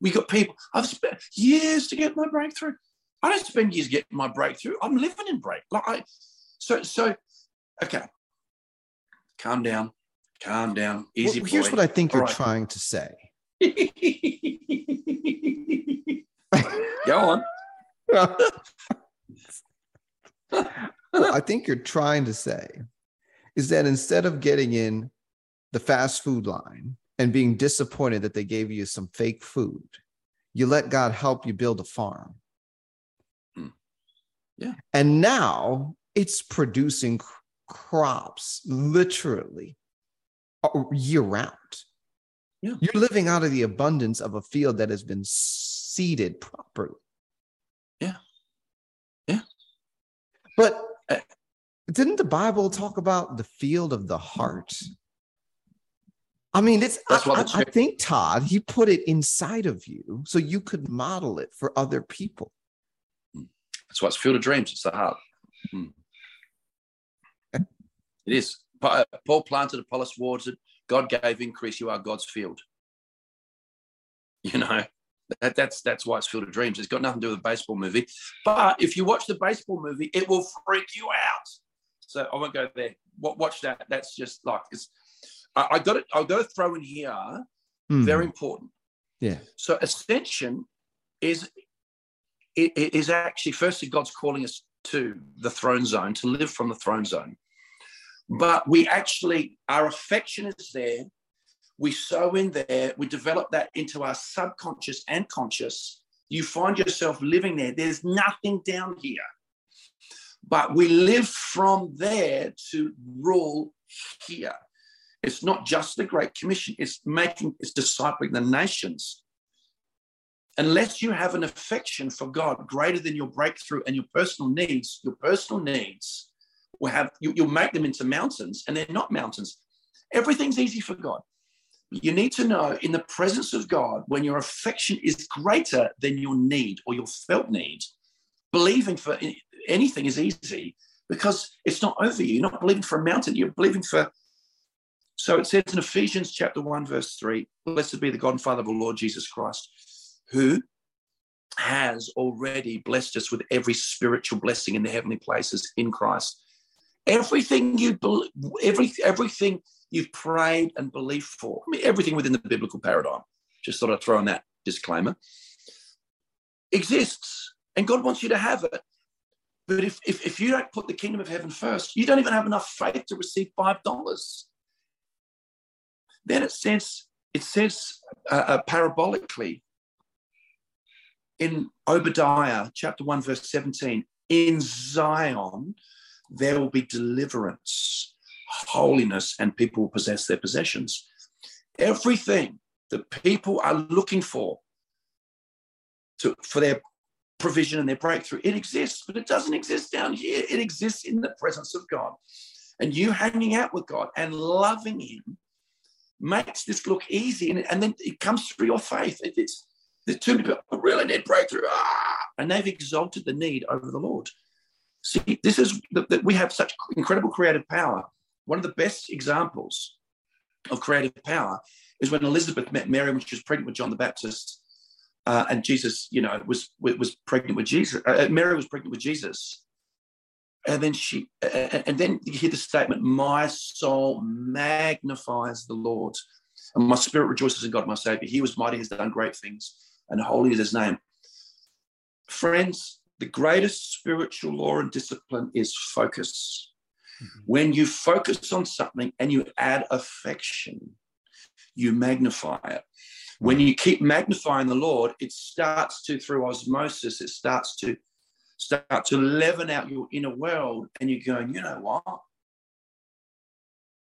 we got people, I've spent years to get my breakthrough. I don't spend years getting my breakthrough. I'm living in break. Like I so so okay. Calm down. Calm down. Easy. Well, here's what I think All you're right. trying to say. Go on. I think you're trying to say is that instead of getting in the fast food line and being disappointed that they gave you some fake food, you let God help you build a farm. Yeah. And now it's producing crops literally uh, year round. Yeah. You're living out of the abundance of a field that has been seeded properly. Yeah. Yeah. But Didn't the Bible talk about the field of the heart? I mean, it's I, I- I think Todd, he put it inside of you so you could model it for other people. That's why it's field of dreams. It's the heart. Hmm. It is. Paul planted, Apollos watered. God gave increase. You are God's field. You know, that, that's that's why it's field of dreams. It's got nothing to do with a baseball movie. But if you watch the baseball movie, it will freak you out. So I won't go there. Watch that. That's just like it's. I, I got it. I've got to throw in here. Hmm. Very important. Yeah. So ascension is it, it is actually firstly God's calling us to the throne zone to live from the throne zone, but we actually our affection is there. We sow in there. We develop that into our subconscious and conscious. You find yourself living there. There's nothing down here, but we live from there to rule here. It's not just the Great Commission, it's making, it's discipling the nations. Unless you have an affection for God greater than your breakthrough and your personal needs, your personal needs will have, you, you'll make them into mountains, and they're not mountains. Everything's easy for God. You need to know in the presence of God, when your affection is greater than your need or your felt need, believing for anything is easy because it's not over you. You're not believing for a mountain, you're believing for so it says in Ephesians chapter 1, verse 3 Blessed be the God and Father of our Lord Jesus Christ, who has already blessed us with every spiritual blessing in the heavenly places in Christ. Everything you bel every everything you've prayed and believed for, I mean, everything within the biblical paradigm. Just thought I'd throw in that disclaimer. Exists, and God wants you to have it. But if, if, if you don't put the kingdom of heaven first, you don't even have enough faith to receive five dollars. Then it says, it says uh, uh, parabolically in Obadiah chapter 1, verse 17, in Zion there will be deliverance, holiness, and people will possess their possessions. Everything that people are looking for to, for their provision and their breakthrough, it exists, but it doesn't exist down here. It exists in the presence of God. And you hanging out with God and loving Him makes this look easy, and, and then it comes through your faith. It, it's there's many people I really need breakthrough, ah, and they've exalted the need over the Lord. See, this is that we have such incredible creative power. One of the best examples of creative power is when Elizabeth met Mary when she was pregnant with John the Baptist, uh, and Jesus, you know, was was pregnant with Jesus. Uh, Mary was pregnant with Jesus, and then she, uh, and then you hear the statement, "My soul magnifies the Lord, and my spirit rejoices in God, my Savior. He was mighty, has done great things, and holy is His name." Friends, the greatest spiritual law and discipline is focus. Mm-hmm. When you focus on something and you add affection, you magnify it. When you keep magnifying the Lord, it starts to, through osmosis, it starts to start to leaven out your inner world, and you're going, you know what?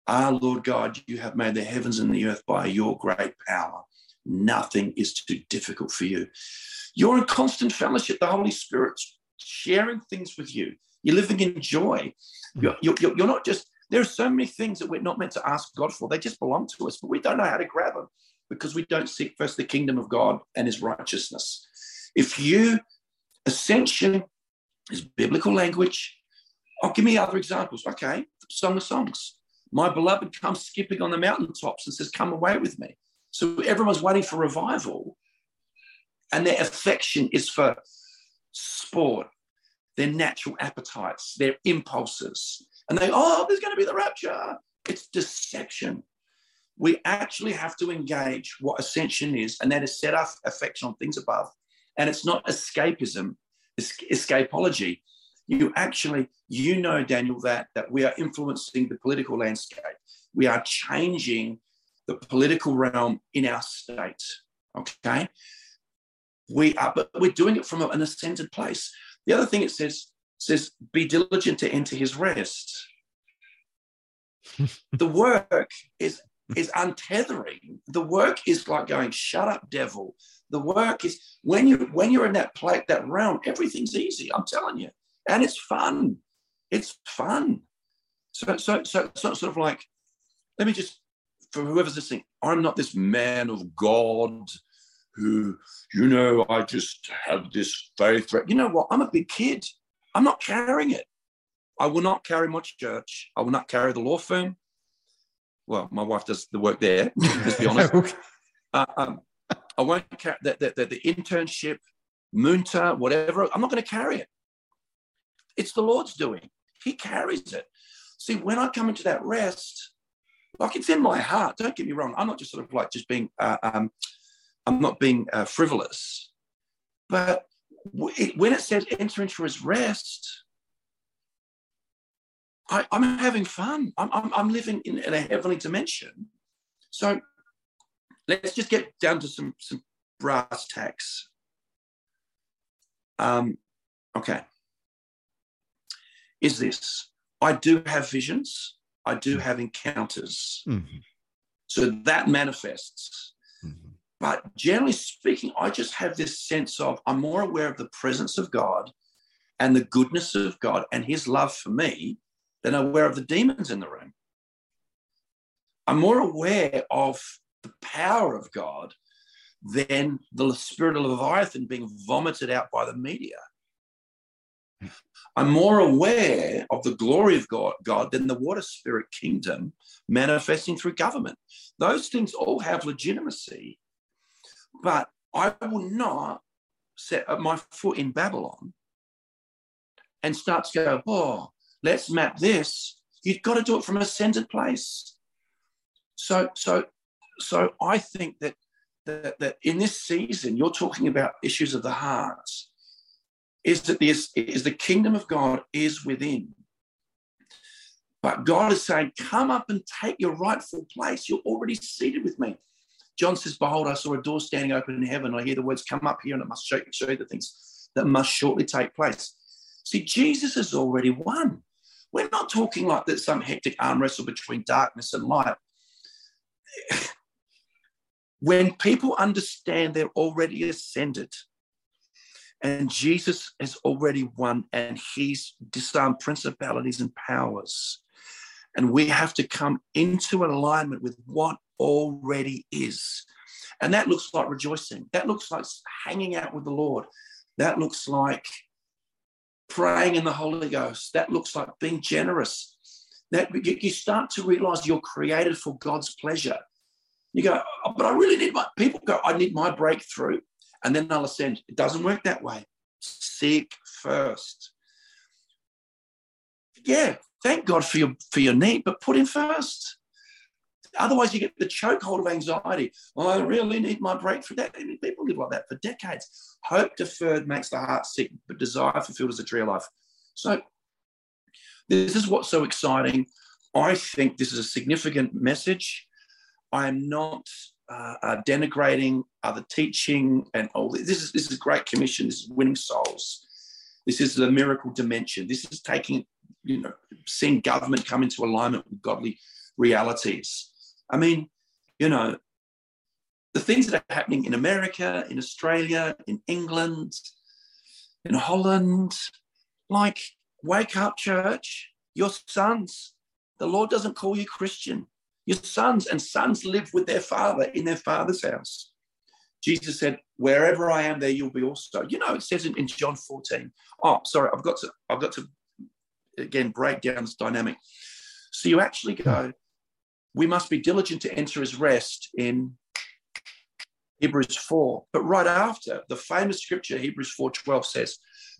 Ah, Lord God, you have made the heavens and the earth by your great power. Nothing is too difficult for you. You're in constant fellowship. The Holy Spirit's sharing things with you. You're living in joy. Hmm. You're, you're, you're not just, there are so many things that we're not meant to ask God for. They just belong to us, but we don't know how to grab them because we don't seek first the kingdom of God and his righteousness. If you, ascension is biblical language. Oh, give me other examples. Okay, Song of Songs. My beloved comes skipping on the mountaintops and says, Come away with me. So everyone's waiting for revival, and their affection is for sport, their natural appetites, their impulses. And they, oh, there's going to be the rapture. It's deception. We actually have to engage what ascension is, and that is set our affection on things above. And it's not escapism, it's escapology. You actually, you know, Daniel, that, that we are influencing the political landscape. We are changing the political realm in our state. Okay. We are, but we're doing it from an ascended place. The other thing it says says, be diligent to enter his rest. the work is is untethering. The work is like going, shut up, devil. The work is when you when you're in that plate, that realm, everything's easy. I'm telling you. And it's fun. It's fun. So, so, so, so sort of like, let me just, for whoever's listening, I'm not this man of God who, you know, I just have this faith. You know what? I'm a big kid. I'm not carrying it. I will not carry my church. I will not carry the law firm. Well, my wife does the work there, let's be honest. Okay. Uh, um, I won't carry the, the, the, the internship, Moonta, whatever. I'm not going to carry it. It's the Lord's doing. He carries it. See, when I come into that rest, like it's in my heart. Don't get me wrong. I'm not just sort of like just being, uh, um, I'm not being uh, frivolous. But it, when it says enter into his rest, I, I'm having fun. I'm, I'm, I'm living in, in a heavenly dimension. So let's just get down to some, some brass tacks. Um, okay. Is this I do have visions, I do have encounters. Mhm. So that manifests. Mhm. But generally speaking, I just have this sense of I'm more aware of the presence of God and the goodness of God and his love for me than aware of the demons in the room. I'm more aware of the power of God than the spirit of Leviathan being vomited out by the media. I'm more aware of the glory of God, God than the water spirit kingdom manifesting through government. Those things all have legitimacy, but I will not set my foot in Babylon and start to go, oh, let's map this. You've got to do it from a centered place. So, so, so I think that that, that in this season, you're talking about issues of the heart. Is that this is the kingdom of God is within. But God is saying, Come up and take your rightful place. You're already seated with me. John says, Behold, I saw a door standing open in heaven. I hear the words, Come up here, and it must show, show you the things that must shortly take place. See, Jesus has already won. We're not talking like that some hectic arm wrestle between darkness and light. When people understand they're already ascended and Jesus has already won and he's disarmed principalities and powers, and we have to come into alignment with what already is. And that looks like rejoicing. That looks like hanging out with the Lord. That looks like praying in the Holy Ghost. That looks like being generous. That you start to realize you're created for God's pleasure. You go, "Oh, but I really need my people go, I need my breakthrough, and then I'll ascend. It doesn't work that way. Seek first. Yeah, thank God for your for your need, but put him first. Otherwise, you get the chokehold of anxiety. Oh, I really need my breakthrough. That I people live like that for decades. Hope deferred makes the heart sick, but desire fulfilled is a tree of life. So, this is what's so exciting. I think this is a significant message. I am not uh, uh, denigrating other teaching and all this. This is this is great commission. This is winning souls. This is the miracle dimension. This is taking, you know, seeing government come into alignment with godly realities. I mean, you know, the things that are happening in America, in Australia, in England, in Holland, like, wake up, church. Your sons. The Lord doesn't call you Christian. Your sons and sons live with their father in their father's house. Jesus said, "Wherever I am, there you'll be also." You know, it says in, in John 14. Oh, sorry, I've got to, I've got to again break down this dynamic. So you actually go, we must be diligent to enter his rest in Hebrews 4. But right after, the famous scripture, Hebrews 4:12 says,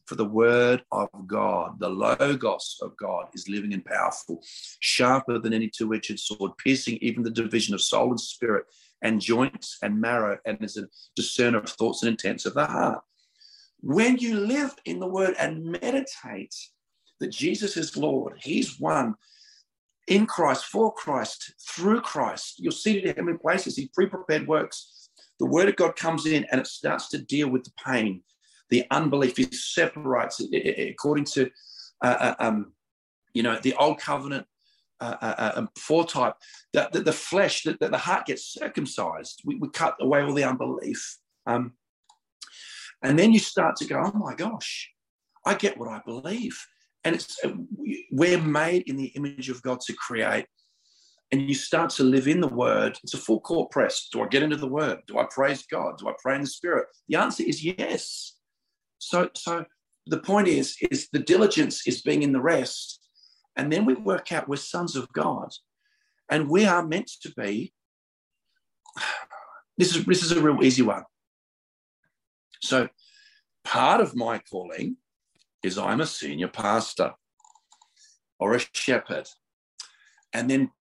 For the word of God, the logos of God, is living and powerful, sharper than any two-edged sword, piercing even the division of soul and spirit, and joints and marrow, and is a discerner of thoughts and intents of the heart. When you live in the word and meditate that Jesus is Lord, He's one in Christ, for Christ, through Christ. You're seated in heavenly places. He pre-prepared works. The word of God comes in and it starts to deal with the pain, the unbelief. It separates it, it- according to, uh, uh, um, you know, the old covenant uh, uh, uh, um, foretype. That the, the flesh, that the, heart gets circumcised. We, we cut away all the unbelief. Um, and then you start to go, oh my gosh, I get what I believe. And it's we're made in the image of God to create. And you start to live in the word. It's a full court press. Do I get into the word? Do I praise God? Do I pray in the spirit? The answer is yes. So, so the point is, is the diligence is being in the rest. And then we work out we're sons of God. And we are meant to be. This is this is a real easy one. So part of my calling is I'm a senior pastor or a shepherd. And then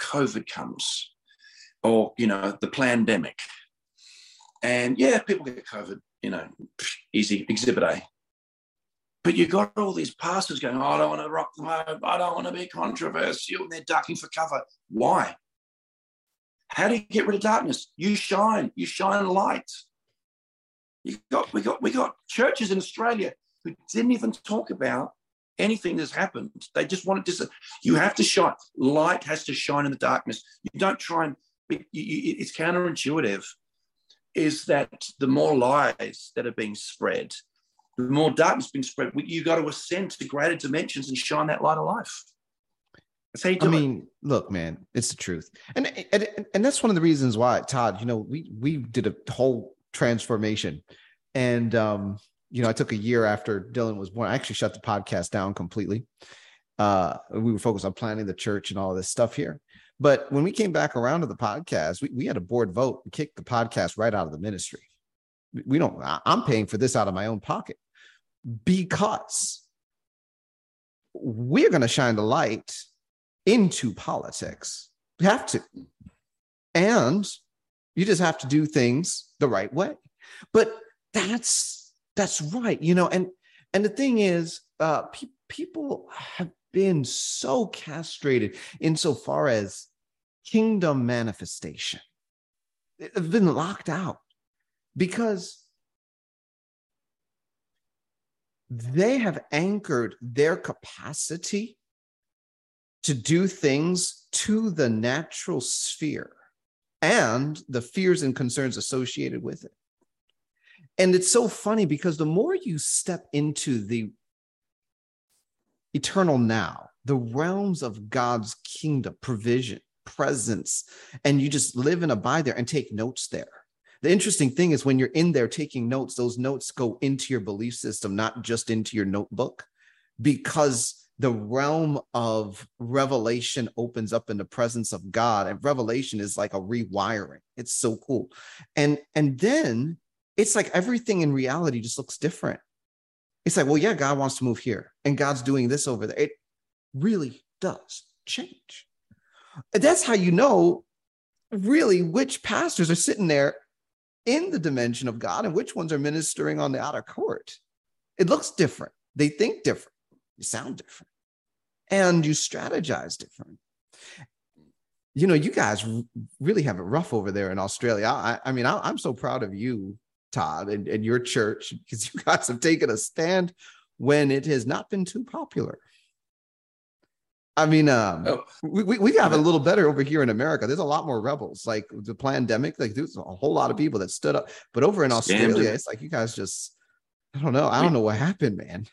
COVID comes, or, you know, the pandemic. And yeah, people get COVID, you know, easy, exhibit A. But you got all these pastors going, oh, I don't want to rock the boat. I don't want to be controversial. And they're ducking for cover. Why? How do you get rid of darkness? You shine, you shine light. You got we got we got churches in Australia who didn't even talk about anything that's happened. They just wanted to. You have to shine. Light has to shine in the darkness. You don't try and. It's counterintuitive. Is that the more lies that are being spread, the more darkness being spread. You got to ascend to greater dimensions and shine that light of life. That's how you do I mean, it. look, man, it's the truth, and, and and that's one of the reasons why Todd. You know, we we did a whole transformation. And um, you know, I took a year after Dylan was born. I actually shut the podcast down completely. Uh, we were focused on planning the church and all this stuff here. But when we came back around to the podcast, we, we had a board vote and kicked the podcast right out of the ministry. We don't, I'm paying for this out of my own pocket because we're going to shine the light into politics. We have to. And you just have to do things the right way. But that's that's right, you know. And and the thing is, uh, pe- people have been so castrated insofar as kingdom manifestation. They've been locked out because they have anchored their capacity to do things to the natural sphere and the fears and concerns associated with it. And it's so funny because the more you step into the eternal now, the realms of God's kingdom, provision, presence, and you just live and abide there and take notes there. The interesting thing is when you're in there taking notes, those notes go into your belief system, not just into your notebook, because the realm of revelation opens up in the presence of God and revelation is like a rewiring. It's so cool. And and then it's like everything in reality just looks different it's like well yeah God wants to move here and God's doing this over there. It really does change. That's how you know really which pastors are sitting there in the dimension of God and which ones are ministering on the outer court. It looks different. They think different. You sound different. And you strategize different. You know you guys really have it rough over there in australia. I, I mean I, am so proud of you todd and, and your church because you guys have taken a stand when it has not been too popular I mean, um, oh. we, we, we have a little better over here in America. There's a lot more rebels. Like the pandemic, like there's a whole lot of people that stood up. But over in Australia, it's like you guys just, I don't know. I don't know what happened, man.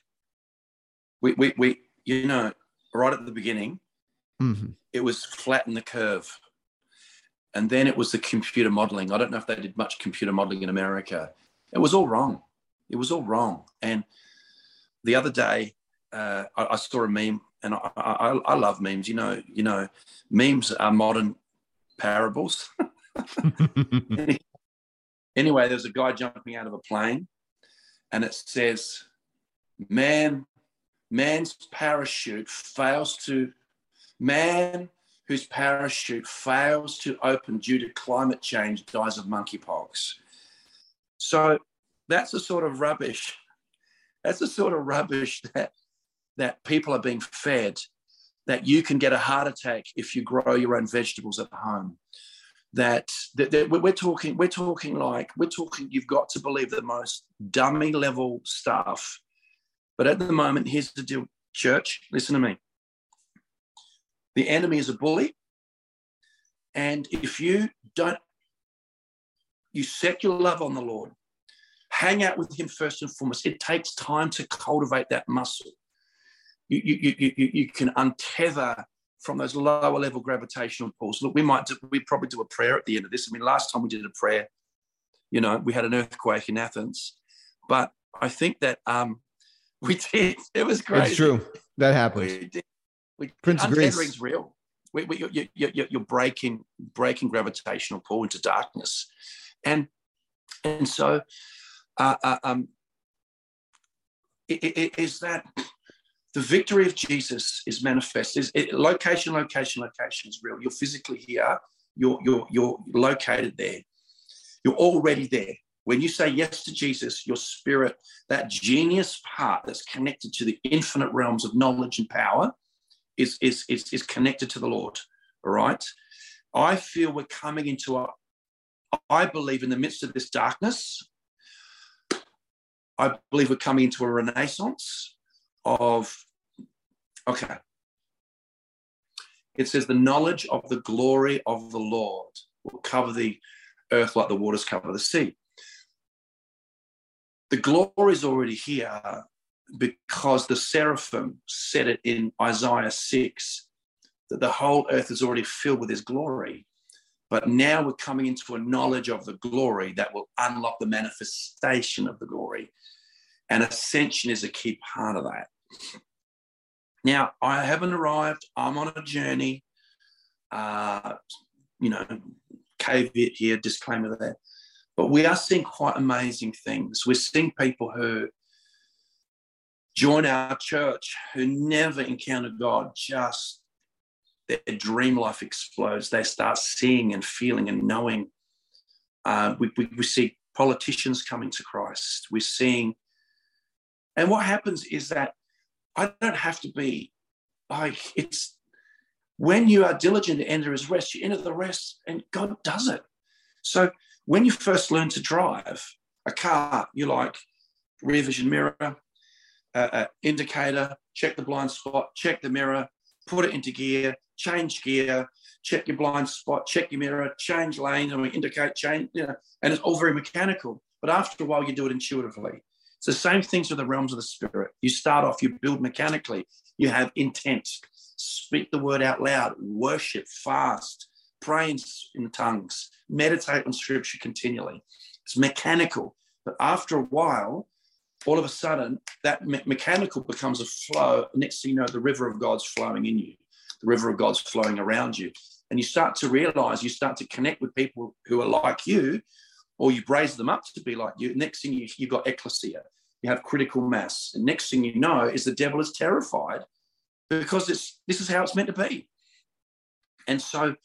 We, we, we, you know, right at the beginning, mm-hmm. it was flatten the curve. And then it was the computer modeling. I don't know if they did much computer modeling in America. It was all wrong. It was all wrong. And the other day, uh, I, I, saw a meme, and I, I, I, love memes. You know, you know, memes are modern parables. anyway, there's a guy jumping out of a plane, and it says, "Man man's parachute fails to, man whose parachute fails to open due to climate change dies of monkeypox. So that's the sort of rubbish. That's the sort of rubbish that that people are being fed. That you can get a heart attack if you grow your own vegetables at home. That, that, that we're talking, we're talking like we're talking. You've got to believe the most dummy level stuff but at the moment, here's the deal church, listen to me. The enemy is a bully. And if you don't, you set your love on the Lord, hang out with Him first and foremost. It takes time to cultivate that muscle. you, you, you, you, you can untether from those lower level gravitational pulls. Look, we might do, we probably do a prayer at the end of this. I mean, last time we did a prayer, you know, we had an earthquake in Athens, but I think that um, we did. It was great. It's true. That happened. We Prince untethering's real. We, we, you, you, you, you're breaking breaking gravitational pull into darkness, and and so uh, uh, um, it, it, is that the victory of Jesus is manifest. Is it, location, location, location is real. You're physically here. You're you're you're located there. You're already there. When you say yes to Jesus, your spirit, that genius part that's connected to the infinite realms of knowledge and power, is, is, is, is connected to the Lord. All right. I feel we're coming into a, I believe in the midst of this darkness, I believe we're coming into a renaissance of, okay. It says the knowledge of the glory of the Lord will cover the earth like the waters cover the sea. The glory is already here because the seraphim said it in Isaiah 6 that the whole earth is already filled with his glory. But now we're coming into a knowledge of the glory that will unlock the manifestation of the glory. And ascension is a key part of that. Now, I haven't arrived. I'm on a journey. Uh, you know, caveat here, disclaimer there. But we are seeing quite amazing things. We're seeing people who join our church who never encountered God, just their dream life explodes. They start seeing and feeling and knowing. Uh, we, we, we see politicians coming to Christ. We're seeing, and what happens is that I don't have to be like it's when you are diligent to enter his rest, you enter the rest, and God does it. So when you first learn to drive a car, you like rear vision mirror, uh, indicator, check the blind spot, check the mirror, put it into gear, change gear, check your blind spot, check your mirror, change lane, and we indicate change, you know, and it's all very mechanical. But after a while, you do it intuitively. It's the same things with the realms of the spirit. You start off, you build mechanically, you have intent, speak the word out loud, worship, fast, pray in, in tongues, meditate on scripture continually. It's mechanical. But after a while, all of a sudden that me- mechanical becomes a flow. Next thing you know, the river of God's flowing in you, the river of God's flowing around you. And you start to realize, you start to connect with people who are like you, or you raise them up to be like you. Next thing you, you've got ecclesia, you have critical mass. And next thing you know is the devil is terrified because it's this is how it's meant to be. And so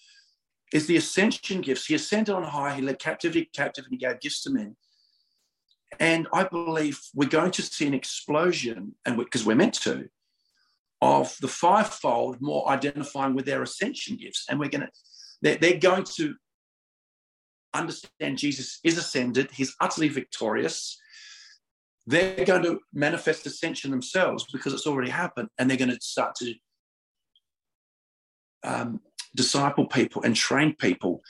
is the ascension gifts. He ascended on high, he led captivity captive, and he gave gifts to men. And I believe we're going to see an explosion, and because we, are meant to, of the fivefold more identifying with their ascension gifts. And we're going to, they're, they're going to understand Jesus is ascended, he's utterly victorious. They're going to manifest ascension themselves because it's already happened, and they're going to start to um, disciple people and train people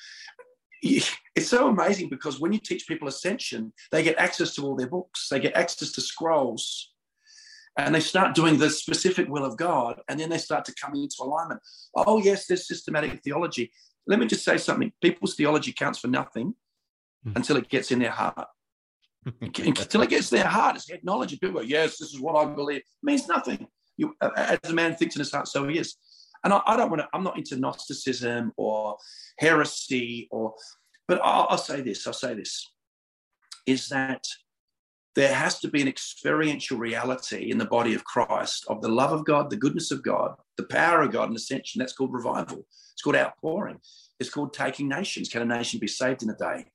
it's so amazing because when you teach people ascension, they get access to all their books, they get access to scrolls, and they start doing the specific will of God, and then they start to come into alignment. Oh, yes, there's systematic theology. Let me just say something people's theology counts for nothing mm. until it gets in their heart. until it gets in their heart, it's acknowledged. People go, Yes, this is what I believe. It means nothing. You, as a man thinks in his heart, so he is. And I, I don't want to, I'm not into Gnosticism or heresy or, but I'll, I'll say this, I'll say this, is that there has to be an experiential reality in the body of Christ of the love of God, the goodness of God, the power of God, and ascension. That's called revival. It's called outpouring. It's called taking nations. Can a nation be saved in a day?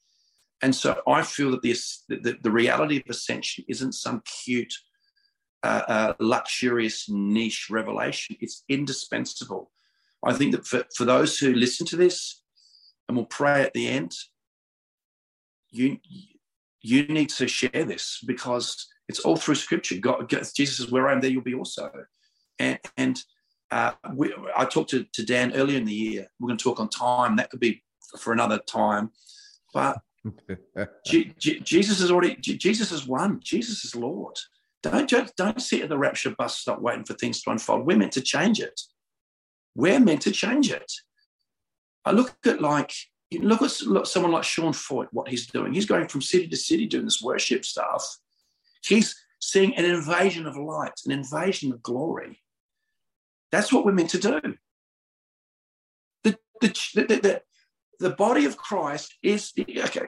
And so I feel that this, the, the reality of ascension isn't some cute, uh, uh, luxurious niche revelation. It's indispensable. I think that for, for those who listen to this, and we'll pray at the end. You you need to share this because it's all through Scripture. God, Jesus says, "Where I am, there you'll be also." And, and uh, we, I talked to, to Dan earlier in the year. We're going to talk on time. That could be for another time, but G- G- Jesus has already. G- Jesus has won. Jesus is Lord. Don't just don't sit at the rapture bus stop waiting for things to unfold. We're meant to change it. We're meant to change it. I look at like look at someone like Sean Feucht, what he's doing. He's going from city to city doing this worship stuff. He's seeing an invasion of light, an invasion of glory. That's what we're meant to do. The, the, the, the, the body of Christ is, okay,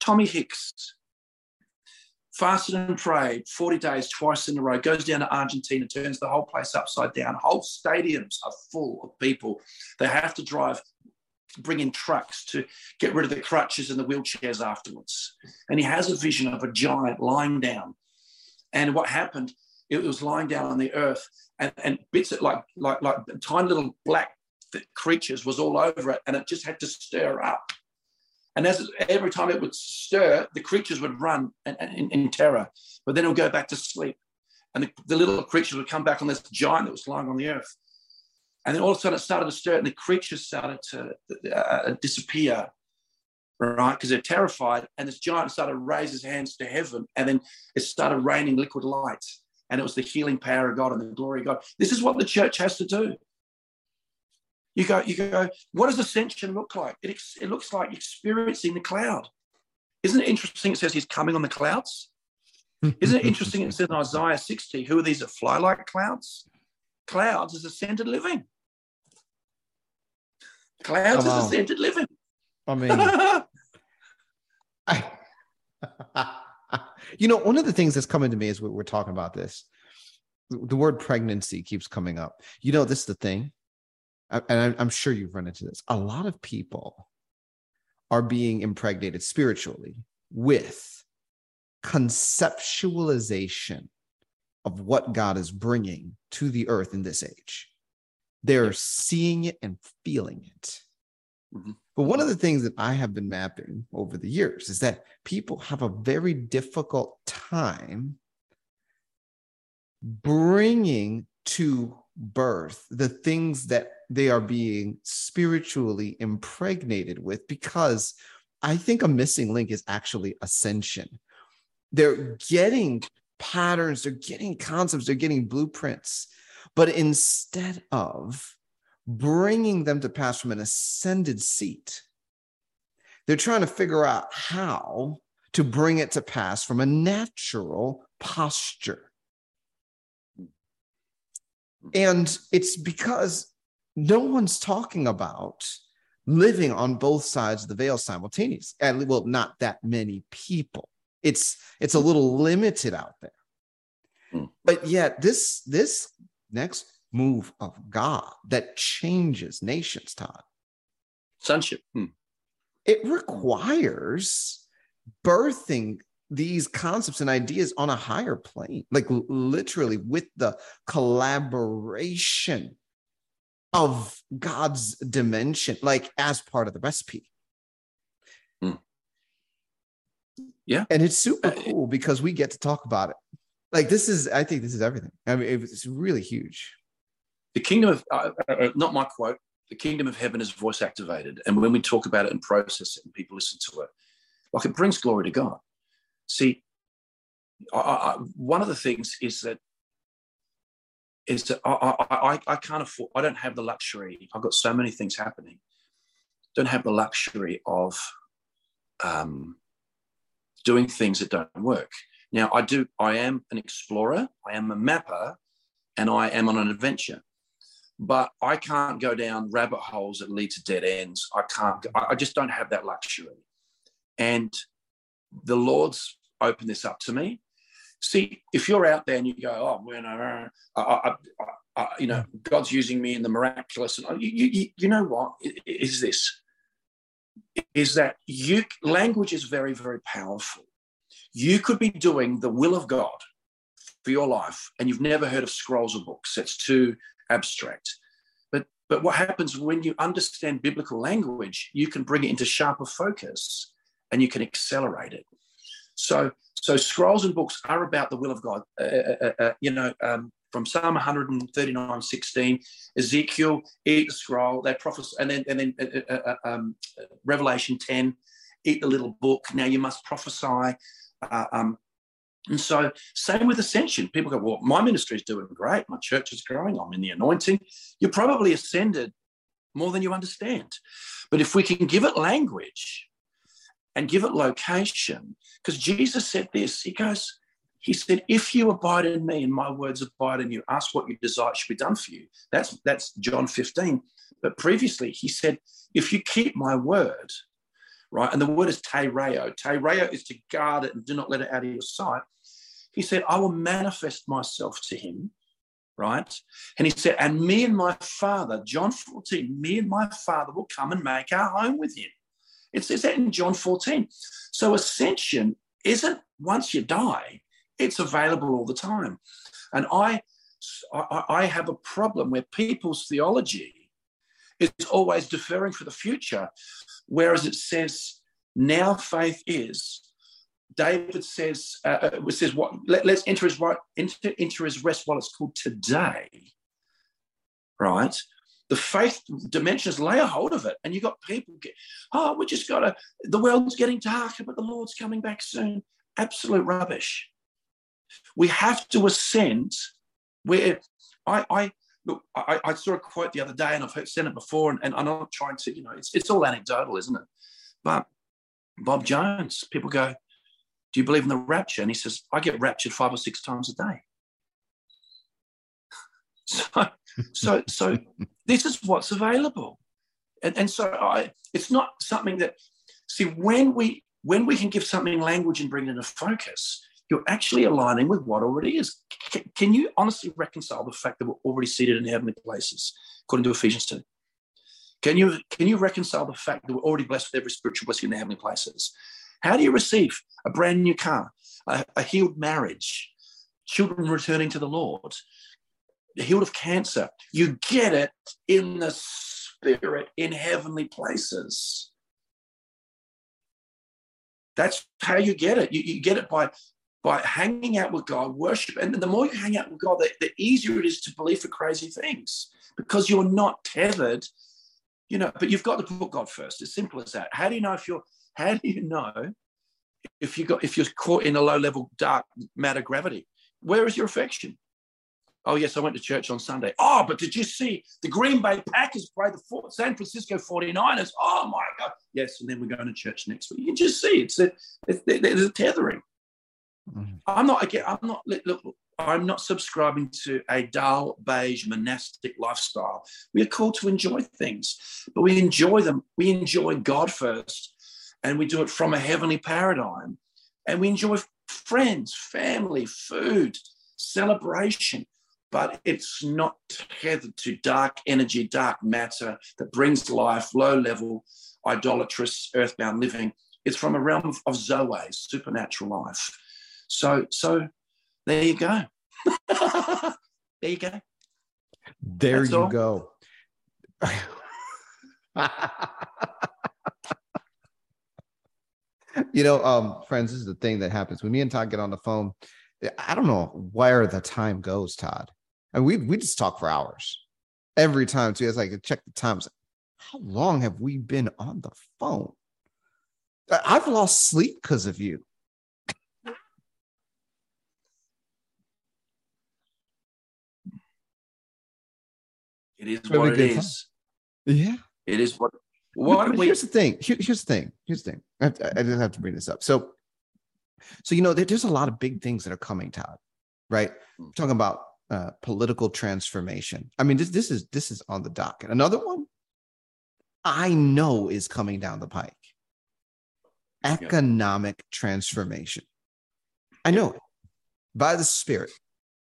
Tommy Hicks fasted and prayed 40 days twice in a row, goes down to Argentina, turns the whole place upside down. Whole stadiums are full of people. They have to drive, bring in trucks to get rid of the crutches and the wheelchairs afterwards. And he has a vision of a giant lying down. And what happened, it was lying down on the earth and, and bits of like, like, like tiny little black creatures was all over it and it just had to stir up and as every time it would stir, the creatures would run in, in, terror, but then it would go back to sleep. And the, the, little creatures would come back on this giant that was lying on the earth. And then all of a sudden it started to stir, and the creatures started to uh, disappear, right? Because they're terrified. And this giant started to raise his hands to heaven, and then it started raining liquid light. And it was the healing power of God and the glory of God. This is what the church has to do. You go, you go, what does ascension look like? It, it looks like experiencing the cloud. Isn't it interesting? It says he's coming on the clouds. Isn't it interesting? It says in Isaiah 60, who are these that fly like clouds? Clouds is ascended living. Clouds oh, is ascended living. I mean, I, you know, one of the things that's coming to me as we're talking about this, the word pregnancy keeps coming up. You know, this is the thing and I'm sure you've run into this, a lot of people are being impregnated spiritually with conceptualization of what God is bringing to the earth in this age. They're seeing it and feeling it. Mm-hmm. But one of the things that I have been mapping over the years is that people have a very difficult time bringing to birth the things that they are being spiritually impregnated with because I think a missing link is actually ascension. They're getting patterns, they're getting concepts, they're getting blueprints, but instead of bringing them to pass from an ascended seat, they're trying to figure out how to bring it to pass from a natural posture. And it's because no one's talking about living on both sides of the veil simultaneously. And well, not that many people. It's it's a little limited out there. Hmm. But yet this this next move of God that changes nations, Todd. Sonship. Hmm. It requires birthing these concepts and ideas on a higher plane, like literally with the collaboration of God's dimension, like as part of the recipe. Mm. Yeah. And it's super uh, cool because we get to talk about it. Like this is, I think this is everything. I mean, it's really huge. The kingdom of, uh, uh, uh, not my quote, the kingdom of heaven is voice activated. And when we talk about it and process it and people listen to it, like it brings glory to God. See, I, I, one of the things is that is that I, I, I can't afford, I don't have the luxury. I've got so many things happening. Don't have the luxury of um, doing things that don't work. Now, I do, I am an explorer, I am a mapper, and I am on an adventure. But I can't go down rabbit holes that lead to dead ends. I can't, I just don't have that luxury. And the Lord's opened this up to me. See, if you're out there and you go, oh, well, I, I, I, you know, God's using me in the miraculous, and oh, you, you, you know what is this? Is that you language is very, very powerful. You could be doing the will of God for your life, and you've never heard of scrolls or books. That's too abstract. But but what happens when you understand biblical language, you can bring it into sharper focus and you can accelerate it. So so scrolls and books are about the will of God. Uh, uh, uh, uh you know, um, from Psalm 139, 16, Ezekiel, eat the scroll, they prophesy, and then, and then uh, uh, um, Revelation 10, eat the little book. Now you must prophesy. Um, And so, same with ascension. People go, Well, my ministry is doing great. My church is growing. I'm in the anointing. You're probably ascended more than you understand. But if we can give it language and give it location, because Jesus said this, He goes, He said, If you abide in me and my words abide in you, ask what you desire should be done for you. That's, that's John 15. But previously, He said, If you keep my word, right? And the word is tereo. Tereo is to guard it and do not let it out of your sight. He said, I will manifest myself to him, right? And he said, and me and my father, John 14, me and my father will come and make our home with him. It says that in John 14. So ascension isn't once you die, it's available all the time. And I, I, I have a problem where people's theology is always deferring for the future Whereas it says, now faith is. David says, uh, uh says what? Let, us enter his right, enter, enter his rest while it's called today. Right? The faith dimensions lay a hold of it, and you've got people get, oh, we just got to. The world's getting darker, but the Lord's coming back soon. Absolute rubbish. We have to ascend. Where I, I look, I, I, saw a quote the other day, and I've heard, said it before, and, and I'm not trying to, you know, it's, it's all anecdotal, isn't it? But Bob Jones, people go, Do you believe in the rapture? And he says, I get raptured five or six times a day. so, so, so this is what's available. And, and so I, it's not something that, see, when we when we can give something language and bring it into focus, you're actually aligning with what already is. C- can you honestly reconcile the fact that we're already seated in heavenly places, according to Ephesians 2? Can you, can you reconcile the fact that we're already blessed with every spiritual blessing in the heavenly places? How do you receive a brand new car, a, a healed marriage, children returning to the Lord, healed of cancer? You get it in the spirit in heavenly places. That's how you get it. You, you, get it by by hanging out with God, worship. And the more you hang out with God, the, the easier it is to believe for crazy things because you're not tethered, you know, but you've got to put God first. As simple as that. How do you know if you're, how do you know if you got, if you're caught in a low level dark matter gravity? Where is your affection? Oh, yes, I went to church on Sunday. Oh, but did you see the Green Bay Packers play the San Francisco 49ers? Oh, my God. Yes, and then we're going to church next week. You can just see it's a, it's, there's a tethering. Mm-hmm. I'm not again. I'm not. Look, I'm not subscribing to a dull beige monastic lifestyle. We are called to enjoy things, but we enjoy them. We enjoy God first, and we do it from a heavenly paradigm. And we enjoy friends, family, food, celebration, but it's not tethered to dark energy, dark matter that brings life, low level, idolatrous, earthbound living. It's from a realm of, of Zoe, supernatural life. So, so there you go. there you go. There That's you all. go. you know, um, friends, this is the thing that happens when me and Todd get on the phone. I don't know where the time goes, Todd. And we we just talk for hours every time too. It's like check the times. How long have we been on the phone? I've lost sleep because of you. It is what it is. Time. Yeah. It is what. What we, here's the thing. Here, here's the thing. Here's the thing. I, I just have to bring this up. So, so you know, there's a lot of big things that are coming, Todd. Right? We're hmm. talking about uh, political transformation. I mean, this this is this is on the docket. Another one, I know is coming down the pike. Economic yeah. transformation. I know it by the Spirit.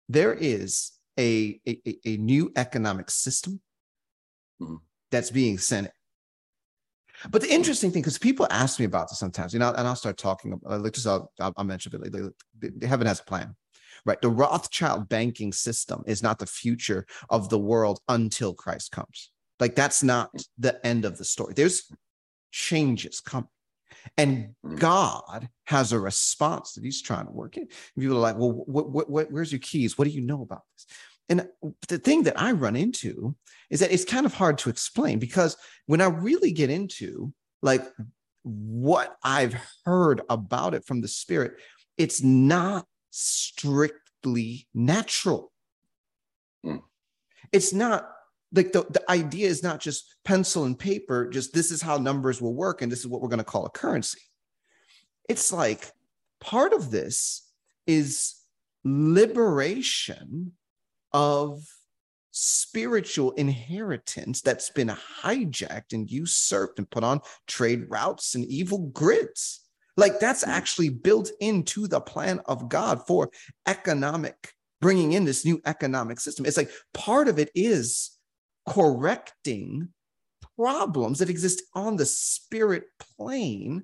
There is a, a, a new economic system mm-hmm. that's being sent. But the interesting thing, because people ask me about this sometimes, you know, and I'll start talking like just I'll, I'll mention it. Like, like, heaven has a plan, right? The Rothschild banking system is not the future of the world until Christ comes. Like that's not the end of the story. There's changes coming. And mm. God has a response that he's trying to work in. People are like, well, what, what, what, where's your keys? What do you know about this? And the thing that I run into is that it's kind of hard to explain because when I really get into like what I've heard about it from the spirit, it's not strictly natural. Mm. It's not like the, the idea is not just pencil and paper, just this is how numbers will work and this is what we're going to call a currency. It's like part of this is liberation of spiritual inheritance that's been hijacked and usurped and put on trade routes and evil grids. Like that's hmm. actually built into the plan of God for economic, bringing in this new economic system. It's like part of it is correcting problems that exist on the spirit plane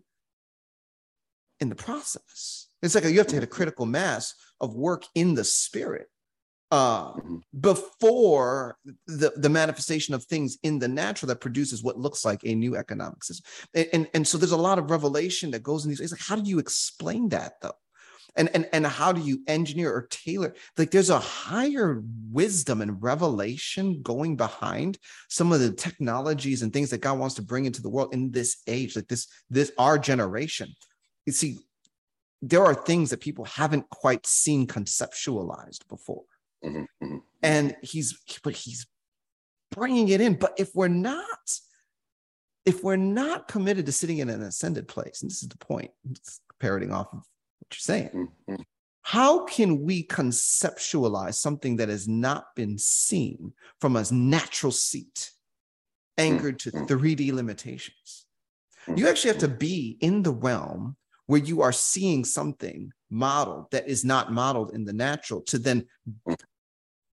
in the process. It's like you have to hit a critical mass of work in the spirit uh, Mm-hmm. before the, the manifestation of things in the natural that produces what looks like a new economic system. And, and, and so there's a lot of revelation that goes in these. It's like, how do you explain that though? And, and, and how do you engineer or tailor? Like there's a higher wisdom and revelation going behind some of the technologies and things that God wants to bring into the world in this age, like this, this our generation. You see, there are things that people haven't quite seen conceptualized before Mhm, mhm. and he's but he's bringing it in but if we're not if we're not committed to sitting in an ascended place and this is the point parroting off of what you're saying Mhm, mhm. how can we conceptualize something that has not been seen from a natural seat anchored to Mm, mm. 3d limitations Mm, you actually have to be in the realm where you are seeing something modeled that is not modeled in the natural to then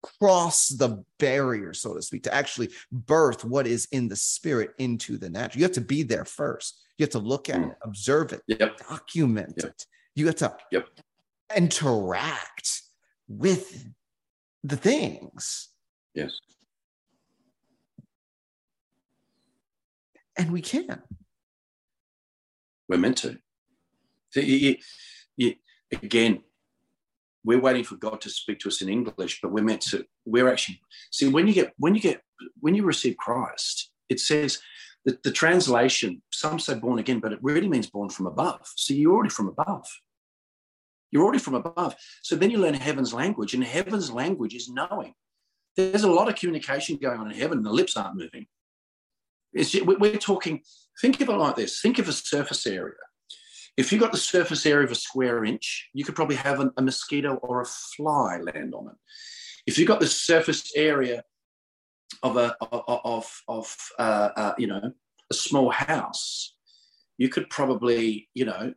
cross the barrier, so to speak, to actually birth what is in the spirit into the natural. You have to be there first. You have to look at Mm. it, observe it, Yep. document Yep. it. You have to Yep. interact with the things. Yes. And we can. We're meant to. So you, you, you, again, we're waiting for God to speak to us in English, but we're meant to. We're actually see when you get when you get when you receive Christ, it says that the translation. Some say born again, but it really means born from above. So you're already from above. You're already from above. So then you learn heaven's language, and heaven's language is knowing. There's a lot of communication going on in heaven, the lips aren't moving. We- we're talking. Think of it like this. Think of a surface area. If you got the surface area of a square inch, you could probably have an- a mosquito or a fly land on it. If you got the surface area of a of of, uh, uh, you know a small house, you could probably you know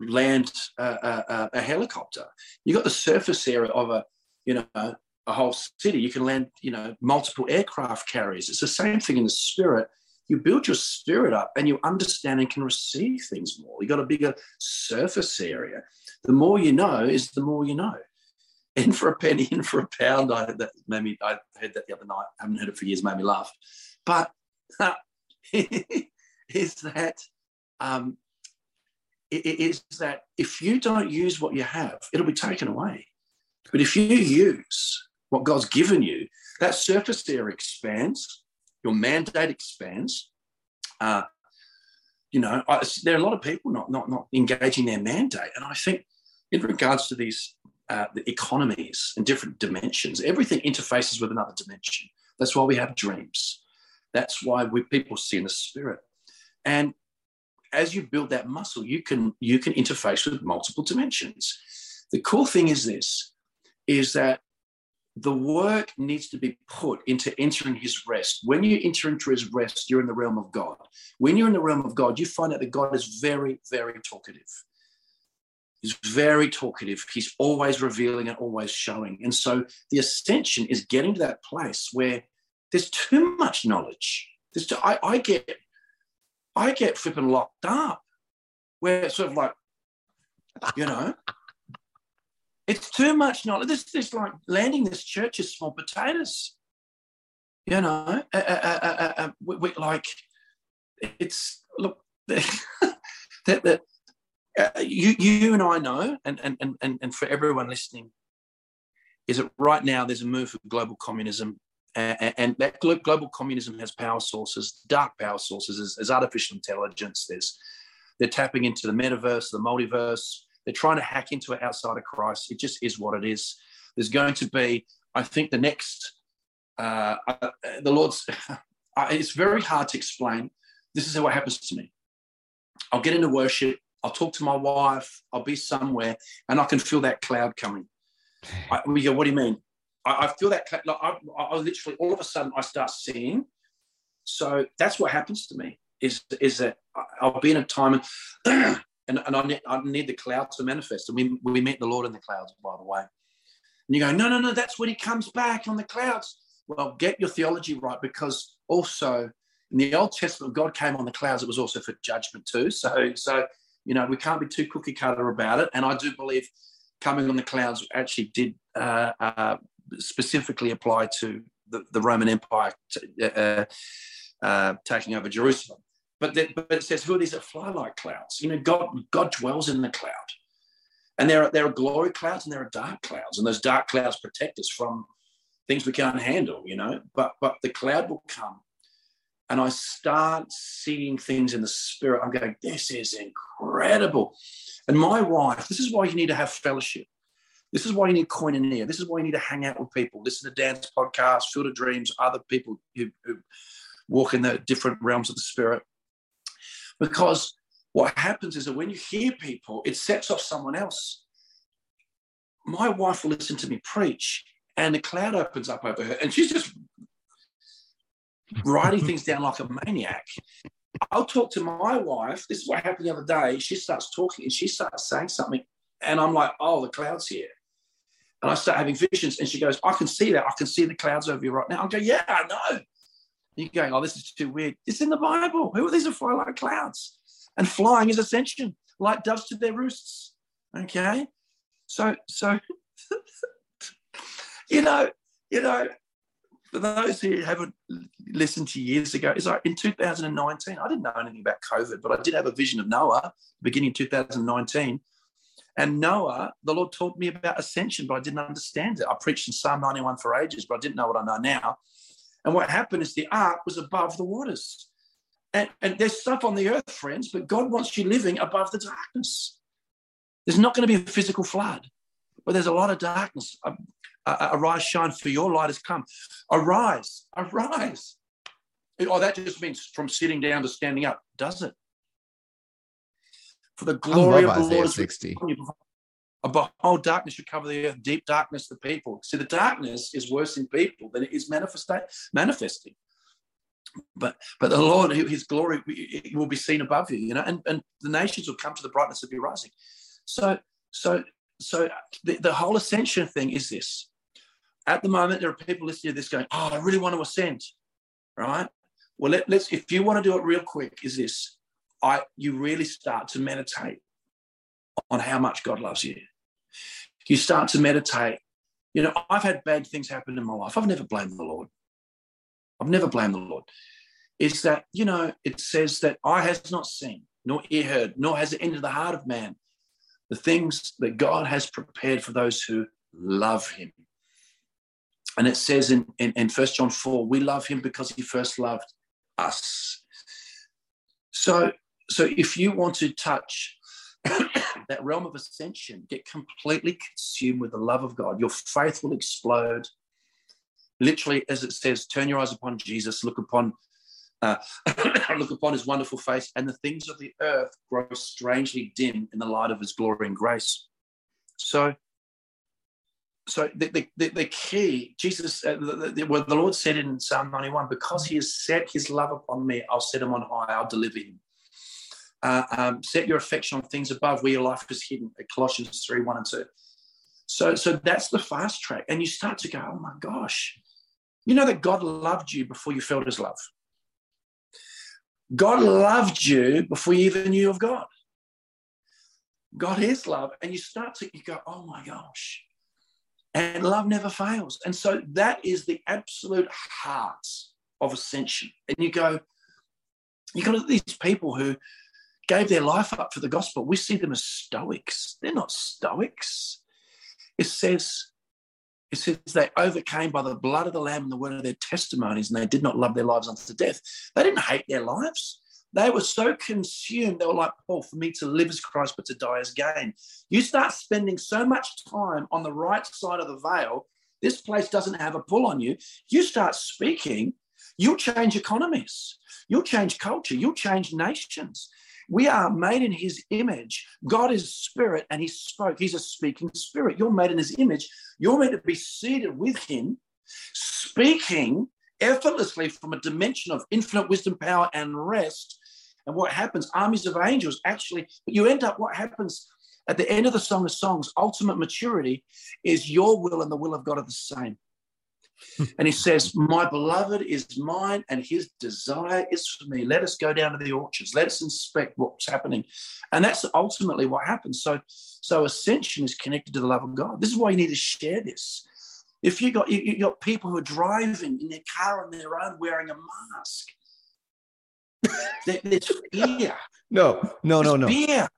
land a, a, a helicopter. You got the surface area of a you know a whole city. You can land you know multiple aircraft carriers. It's the same thing in the spirit you build your spirit up and you understand and can receive things more. You got a bigger surface area. The more you know is the more you know. In for a penny, in for a pound. I that made me, I heard that the other night. I haven't heard it for years, made me laugh. But is that um, is that if you don't use what you have, it'll be taken away. But if you use what God's given you, that surface area expands, your mandate expands. Uh, you know, I, there are a lot of people not not not engaging their mandate, and I think in regards to these uh, the economies and different dimensions, everything interfaces with another dimension. That's why we have dreams. That's why we people see in the spirit, and as you build that muscle, you can you can interface with multiple dimensions. The cool thing is this: is that the work needs to be put into entering his rest. When you enter into his rest, you're in the realm of God. When you're in the realm of God, you find out that God is very, very talkative. He's very talkative. He's always revealing and always showing. And so the ascension is getting to that place where there's too much knowledge. There's too, I, I get, I get flipping locked up, where it's sort of like, you know, it's too much knowledge. This is like landing this church is small potatoes. You know, uh, uh, uh, uh, uh, we, we, like it's look that that uh, you you and I know, and and and and for everyone listening, is that right now there's a move for global communism, and, that global communism has power sources, dark power sources. There's artificial intelligence. There's they're tapping into the metaverse, the multiverse. They're trying to hack into it outside of Christ. It just is what it is. There's going to be, I think, the next, uh, uh, the Lord's, it's very hard to explain. This is what happens to me. I'll get into worship. I'll talk to my wife. I'll be somewhere, and I can feel that cloud coming. I, we go, what do you mean? I, I feel that like I, I literally all of a sudden I start seeing. So that's what happens to me. Is is that I'll be in a time and and, and I, need, I need the cloud to manifest. And we we meet the Lord in the clouds, by the way. And you go, no, no, no, that's when He comes back on the clouds. Well, get your theology right because also in the Old Testament, God came on the clouds. It was also for judgment too. So so you know we can't be too cookie cutter about it. And I do believe coming on the clouds actually did uh, uh, specifically apply to the, the Roman Empire t- uh, uh, taking over Jerusalem. But, but it says, who are these that fly like clouds? You know, God, God dwells in the cloud. And there are, there are glory clouds and there are dark clouds. And those dark clouds protect us from things we can't handle, you know. But, but the cloud will come. And I start seeing things in the spirit. I'm going, this is incredible. And my wife, this is why you need to have fellowship. This is why you need koinonia. This is why you need to hang out with people. Listen to Dan's podcasts, Field of Dreams, other people who, who walk in the different realms of the spirit. Because what happens is that when you hear people, it sets off someone else. My wife will listen to me preach, and the cloud opens up over her, and she's just writing things down like a maniac. I'll talk to my wife. This is what happened the other day. She starts talking and she starts saying something, and I'm like, "Oh, the cloud's here." And I start having visions, and she goes, "I can see that. I can see the clouds over you right now." I go, "Yeah, I know." You're going, "Oh, this is too weird." It's in the Bible. Who are these that fly like clouds? And flying is ascension, like doves to their roosts. Okay, so so you know, you know, for those who haven't listened to years ago, it's like in 2019, I didn't know anything about COVID, but I did have a vision of Noah beginning 2019. And Noah, the Lord taught me about ascension, but I didn't understand it. I preached in Psalm 91 for ages, but I didn't know what I know now. And what happened is the ark was above the waters. And, and there's stuff on the earth, friends, but God wants you living above the darkness. There's not going to be a physical flood, but there's a lot of darkness uh, arise, shine, for your light has come. Arise, arise. Oh, that just means from sitting down to standing up, does it? For the glory of the Isaiah Lord 60. A behold, darkness should cover the earth, deep darkness the people. See, the darkness is worse in people than it is manifesting. But but the Lord, His glory will be seen above you, you know, and, and the nations will come to the brightness of your rising. So so so the, the whole ascension thing is this at the moment, there are people listening to this going, "Oh, I really want to ascend." Right? Well, let, us If you want to do it real quick, is this? I you really start to meditate on how much God loves you. You start to meditate. You know, I've had bad things happen in my life. I've never blamed the Lord. I've never blamed the Lord. Is that you know? It says that eye has not seen, nor ear heard, nor has it entered the heart of man the things that God has prepared for those who love Him. And it says in, in, in 1 John 4, we love him because he first loved us. So, so if you want to touch that realm of ascension, get completely consumed with the love of God, your faith will explode. Literally, as it says, turn your eyes upon Jesus, look upon uh, look upon his wonderful face, and the things of the earth grow strangely dim in the light of his glory and grace. So so the, the, the key, Jesus, uh, the, the, well, the Lord said in Psalm 91, because he has set his love upon me, I'll set him on high, I'll deliver him. Uh, um, set your affection on things above where your life is hidden, at Colossians 3, 1 and 2. So, so that's the fast track. And you start to go, oh my gosh, you know that God loved you before you felt his love. God loved you before you even knew of God. God is love. And you start to you go, oh my gosh and love never fails. And so that is the absolute heart of ascension. And you go, you got these people who gave their life up for the gospel. We see them as stoics. They're not stoics. It says, it says they overcame by the blood of the Lamb and the word of their testimonies, and they did not love their lives unto death. They didn't hate their lives. They were so consumed. They were like, Paul, for me to live as Christ, but to die as gain. You start spending so much time on the right side of the veil, this place doesn't have a pull on you. You start speaking, you'll change economies, you'll change culture, you'll change nations. We are made in his image. God is spirit and he spoke. He's a speaking spirit. You're made in his image. You're meant to be seated with him, speaking effortlessly from a dimension of infinite wisdom, power, and rest. And what happens, armies of angels actually, but you end up, what happens at the end of the Song of Songs, ultimate maturity is your will and the will of God are the same. And he says, My beloved is mine, and his desire is for me. Let us go down to the orchards. Let us inspect what's happening. And that's ultimately what happens. So, so ascension is connected to the love of God. This is why you need to share this. If you got you, you got people who are driving in their car on their own wearing a mask, there, there's fear. No, no, no, There's no. Fear.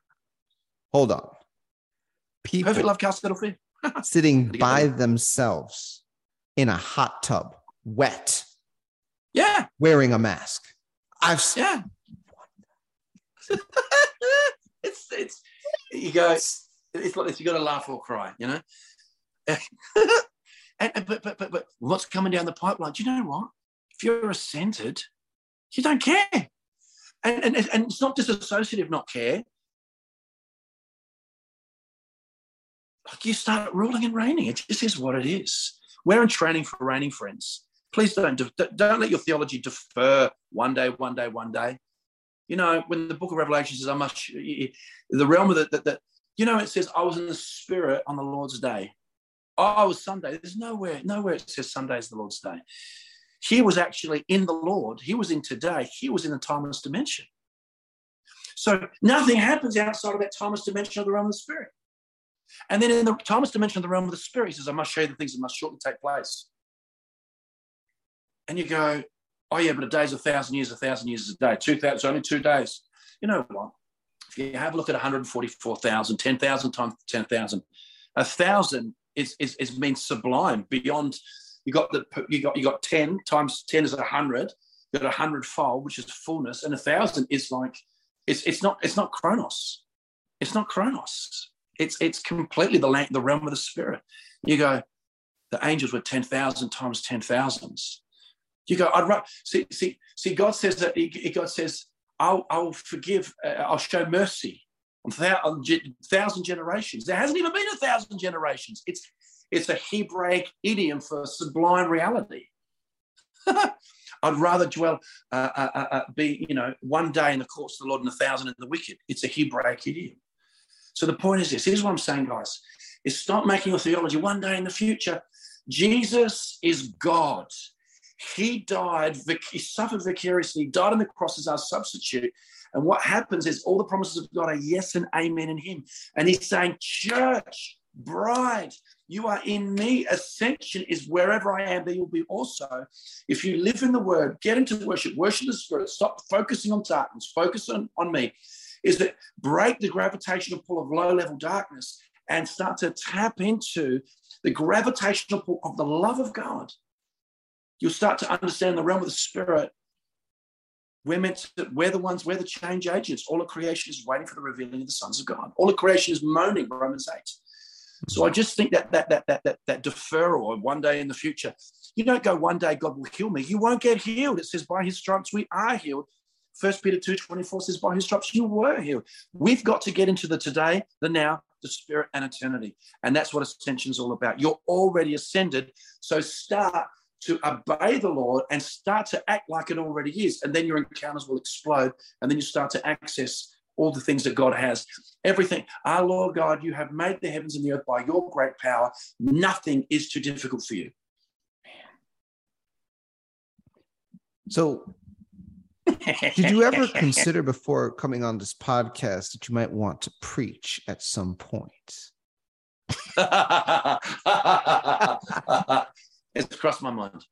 Hold on. People Perfect love casts out fear. sitting by themselves in a hot tub, wet, Yeah, wearing a mask. I've yeah. it's it's you go. It's like this. You got to laugh or cry. You know. and, and- but but but but what's coming down the pipeline? Do you know what? If you're ascended, you don't care. And and and it's not disassociative not care. Like you start ruling and reigning. It just is what it is. We're in training for reigning, friends. Please don't don't let your theology defer one day, one day, one day. You know, when the book of Revelation says, I must, the realm of the, the, the you know, it says, I was in the spirit on the Lord's day. Oh, it was Sunday. There's nowhere, nowhere it says Sunday is the Lord's day. He was actually in the Lord. He was in today. He was in the timeless dimension. So nothing happens outside of that timeless dimension of the realm of the spirit. And then in the Thomas dimension of the realm of the spirit, he says, I must show you the things that must shortly take place. And you go, oh yeah, but a day's a thousand years, a thousand years is a day. Two thousand, it's only two days. You know what? If you have a look at 144,000, 10,000 times 10,000, a thousand is, is, is means sublime beyond. You got the you got you got 10 times 10 is a hundred. You got a hundredfold, which is fullness, and a thousand is like it's it's not it's not chronos. It's not chronos. It's it's completely the the realm of the spirit. You go, the angels were 10,000 times 10,000s. You go, I'd rather see, see, see, God says that God says, I'll, I'll forgive, uh, I'll show mercy on thousand generations. There hasn't even been a thousand generations. It's it's a Hebraic idiom for sublime reality. I'd rather dwell, uh, uh, uh, uh, be, you know, one day in the courts of the Lord and a thousand in the wicked. It's a Hebraic idiom. So the point is this here's what I'm saying, guys is stop making your theology one day in the future. Jesus is God. He died, he suffered vicariously, died on the cross as our substitute. And what happens is all the promises of God are yes and amen in him. And he's saying, Church, bride, you are in me. Ascension is wherever I am, there you'll be also. If you live in the word, get into worship, worship the spirit, stop focusing on darkness, focus on, on me, is that break the gravitational pull of low level darkness and start to tap into the gravitational pull of the love of God. You'll start to understand the realm of the spirit. We're meant to, we're the ones, we're the change agents. All of creation is waiting for the revealing of the sons of God. All of creation is moaning, Romans 8. So I just think that that that that that, that deferral of one day in the future, you don't go one day God will heal me. You won't get healed. It says by his stripes we are healed. First Peter 2 24 says, by his stripes you were healed. We've got to get into the today, the now, the spirit, and eternity. And that's what ascension is all about. You're already ascended. So start to obey the Lord and start to act like it already is. And then your encounters will explode. And then you start to access all the things that God has. Everything. Our Lord God, you have made the heavens and the earth by your great power. Nothing is too difficult for you. So, did you ever consider before coming on this podcast that you might want to preach at some point? it's crossed my mind.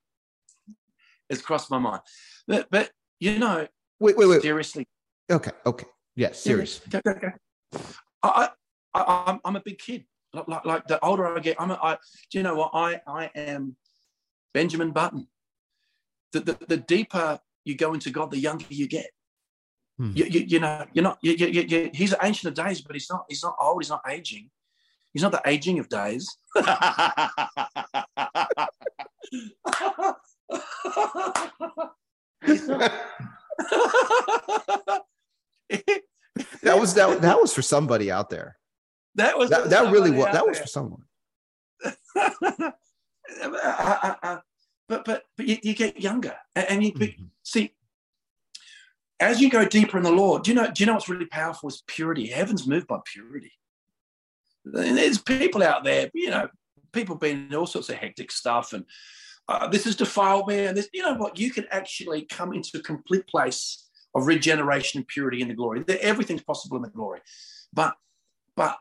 It's crossed my mind. But, but you know, Wait, wait, wait. seriously, Okay, okay. Yes, serious. Go, go, go. I, I, I'm, I'm a big kid. Like, like, like the older I get, I'm a, I, do you know what? I, I am Benjamin Button. The, the, the deeper you go into God, the younger you get. Hmm. You, you, you know, you're not. You, you, he's an ancient of days, but he's not. He's not old. He's not aging. He's not the aging of days. That was that, that was for somebody out there. that was That, that really was that was for someone. Uh, uh, uh, but but but you, you get younger, and, and you Mhm. See as you go deeper in the Lord. Do you know? Do you know what's really powerful is purity. Heaven's moved by purity. And there's people out there, you know, people being all sorts of hectic stuff, and uh, this has defiled me, and this. You know what? You can actually come into a complete place of regeneration and purity in the glory. Everything's possible in the glory, but but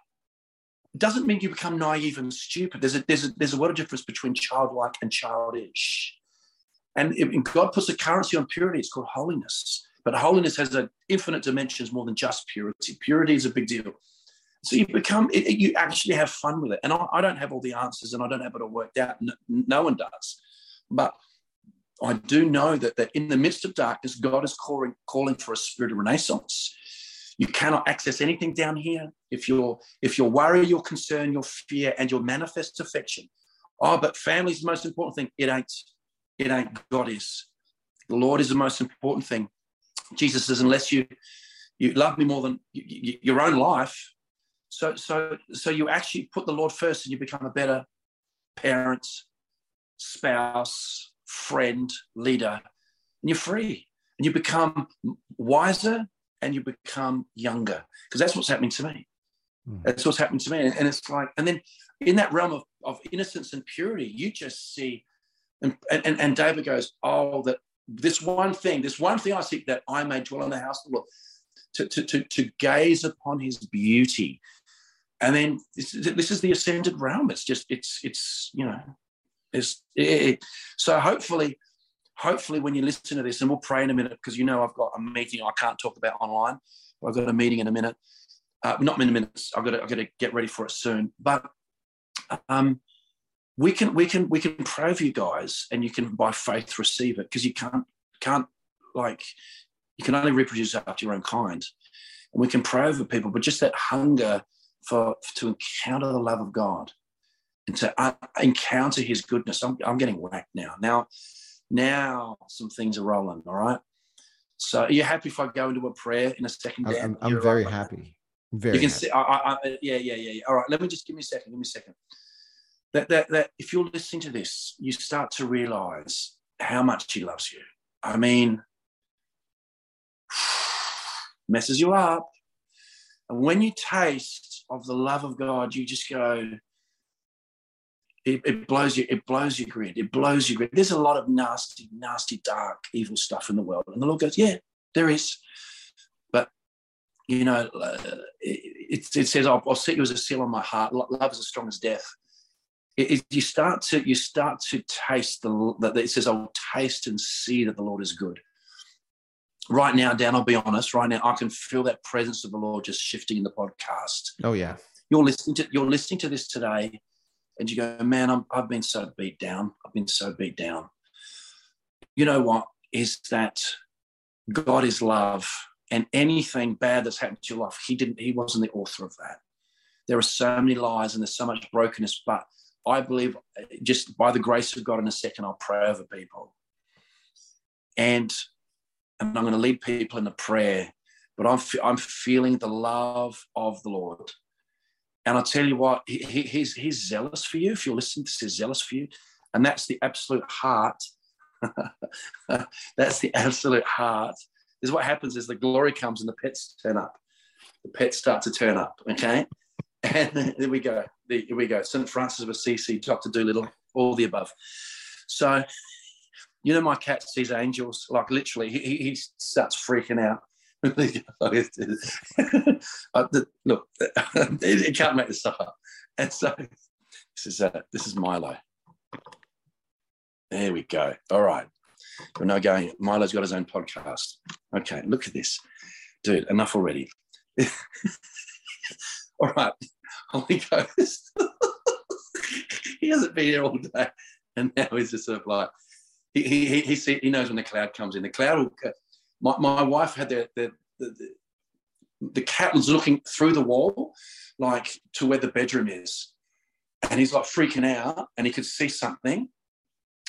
doesn't mean you become naive and stupid. There's a there's a there's a lot of difference between childlike and childish. And and God puts a currency on purity, it's called holiness. But holiness has an infinite dimensions more than just purity. Purity is a big deal. So you become, it, it- you actually have fun with it. And I, I don't have all the answers and I don't have it all worked out. No, no one does. But I do know that, that in the midst of darkness, God is calling, calling for a spirit of renaissance. You cannot access anything down here. If your if your worry, your concern, your fear, and your manifest affection, oh, but family's the most important thing. It ain't. It ain't. God is. The Lord is the most important thing. Jesus says, unless you you love me more than your own life, so so so you actually put the Lord first, and you become a better parent, spouse, friend, leader, and you're free, and you become wiser, and you become younger, because that's what's happening to me. Hmm. That's what's happening to me, and, and it's like, and then in that realm of, of innocence and purity, you just see, and, and and David goes, oh, that this one thing, this one thing I seek that I may dwell in the house of the Lord, to to to, to gaze upon His beauty, and then this, is- this is the ascended realm. It's just it's it's you know, it's it, so hopefully. Hopefully, when you listen to this, and we'll pray in a minute because you know I've got a meeting I can't talk about online. I've got a meeting in a minute. Uh, not in a minute. I've got to, I've got to get ready for it soon. But um, we can we can we can pray for you guys, and you can by faith receive it because you can't can't like you can only reproduce after your own kind, and we can pray over people. But just that hunger for to encounter the love of God and to uh, encounter His goodness. I'm I'm getting whacked now. Now now some things are rolling. All right. So are you happy if I go into a prayer in a second? I'm? I'm, very right. happy. Very You can happy. see, I, I, I, yeah, yeah, yeah, yeah. All right, let me just give me a second. Give me a second. That, that, that if you're listening to this, you start to realize how much he loves you. I mean, messes you up. And when you taste of the love of God, you just go, it, it blows you, it blows your grid. It blows your grid. There's a lot of nasty, nasty, dark, evil stuff in the world. And the Lord goes, Yeah, there is. But you know, uh, it, it, says, I'll, I'll set you as a seal on my heart. Love is as strong as death. It, it- you start to you start to taste the that it says, I'll taste and see that the Lord is good. Right now, Dan, I'll be honest. Right now, I can feel that presence of the Lord just shifting in the podcast. Oh yeah. You're listening to you're listening to this today, and you go, man, I'm, I've been so beat down. I've been so beat down. You know what is that? God is love, and anything bad that's happened to your life, He didn't. He wasn't the author of that. There are so many lies and there's so much brokenness, but I believe just by the grace of God, in a second, I'll pray over people, and and I'm going to lead people in a prayer. But I'm I'm feeling the love of the Lord. And I'll tell you what, he- he's, he's zealous for you. If you're listening to this, he's zealous for you. And that's the absolute heart. that's the absolute heart. This is what happens is the glory comes and the pets turn up. The pets start to turn up, okay? And there we go. There, here we go. St. Francis of Assisi, Dr. Dolittle, all the above. So, you know, my cat sees angels, like literally, he, he starts freaking out. Uh, Look, you can't make this stuff up. And so this is uh, this is Milo. There we go. All right. We're now going. Milo's got his own podcast. Okay, look at this. Dude, enough already. all right. Holy Ghost. he hasn't been here all day. And now he's just sort of like, he, he, he, see, he knows when the cloud comes in. The cloud will, my, my wife had the, the, the, the the cat was looking through the wall, like to where the bedroom is. And he's like freaking out and he could see something.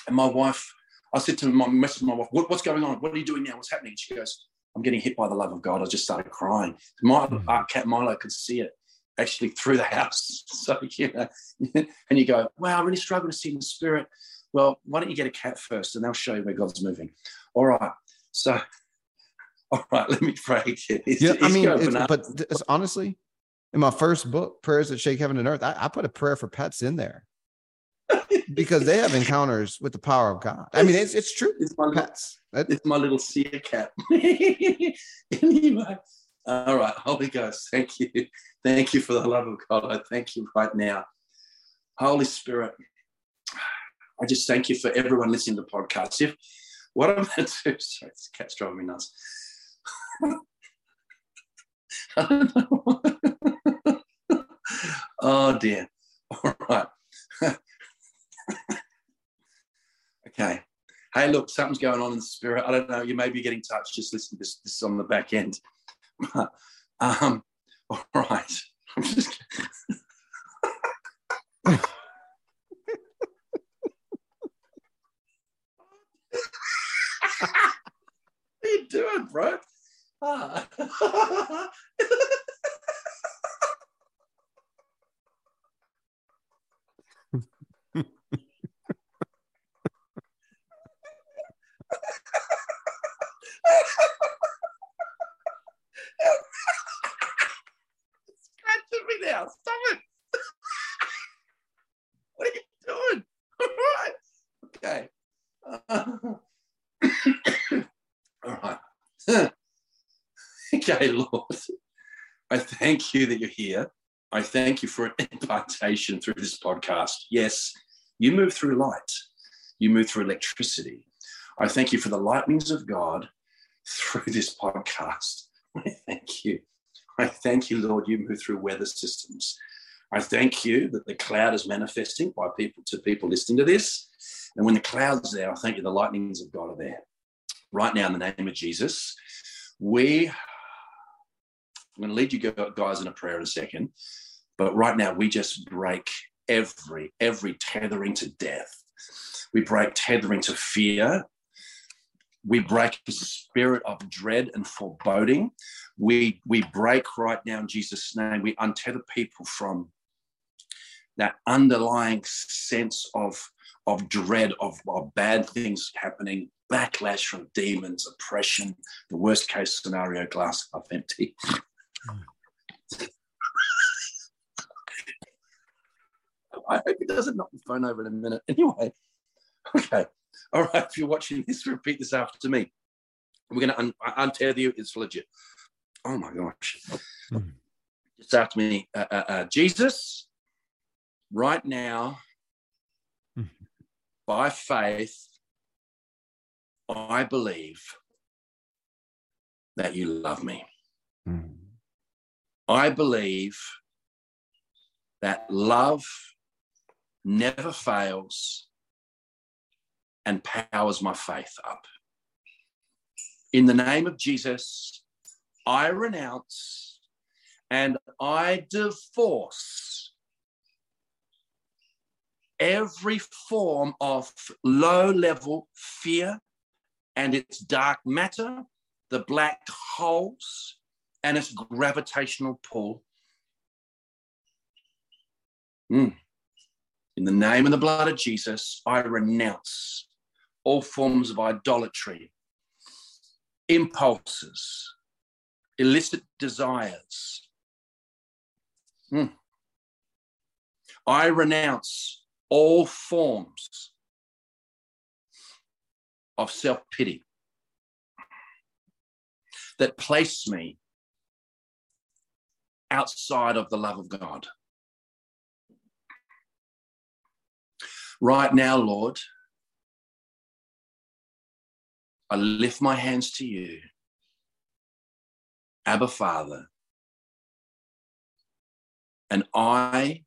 And my wife, I said to my message my wife, what, what's going on? What are you doing now? What's happening? And she goes, I'm getting hit by the love of God. I just started crying. My Hmm. uh, cat Milo could see it actually through the house. So, you know, and you go, wow, I really struggle to see the spirit. Well, why don't you get a cat first and they'll show you where God's moving. All right. So, all right, let me pray. It's, Yeah, I mean, it's, but it's honestly, in my first book, Prayers That Shake Heaven and Earth, I, I put a prayer for pets in there because they have encounters with the power of God. I mean, it's it's true. it's my little, Pets. It's my little seer cat. anyway, all right, Holy Ghost, thank you, thank you for the love of God. I thank you right now, Holy Spirit. I just thank you for everyone listening to the podcast. If what I'm going to do, sorry, this cat's driving me nuts. Oh dear. All right. okay. Hey, look, something's going on in the spirit. I don't know. You may be getting touched. Just listen this. This is on the back end. um, all right. I'm just. what are you doing, bro? Ah. scratching me now. Stop it. what are you doing? All right. Okay. All right. Lord. I thank you that you're here. I thank you for an impartation through this podcast. Yes, you move through light, you move through electricity. I thank you for the lightnings of God through this podcast. I thank you. I thank you, Lord, you move through weather systems. I thank you that the cloud is manifesting by people to people listening to this. And when the cloud's there, I thank you the lightnings of God are there. Right now, in the name of Jesus, we, I'm going to lead you guys in a prayer in a second. But right now, we just break every, every tethering to death. We break tethering to fear. We break the spirit of dread and foreboding we we break right now in jesus name we untether people from that underlying sense of of dread of, of bad things happening backlash from demons oppression the worst case scenario glass half empty i hope he doesn't knock the phone over in a minute anyway okay all right if you're watching this repeat this after me we're going to un- untether you it's legit oh my gosh. Mhm. Just after me, uh, uh, uh, Jesus, right now, Mhm. by faith, I believe that you love me. Mm. I believe that love never fails and powers my faith up. In the name of Jesus, I renounce and I divorce every form of low level fear and its dark matter, the black holes, and its gravitational pull. Mm. In the name and the blood of Jesus, I renounce all forms of idolatry, impulses, illicit desires. Mm. I renounce all forms of self pity that place me outside of the love of God. Right now, Lord, I lift my hands to you. Abba Father, and I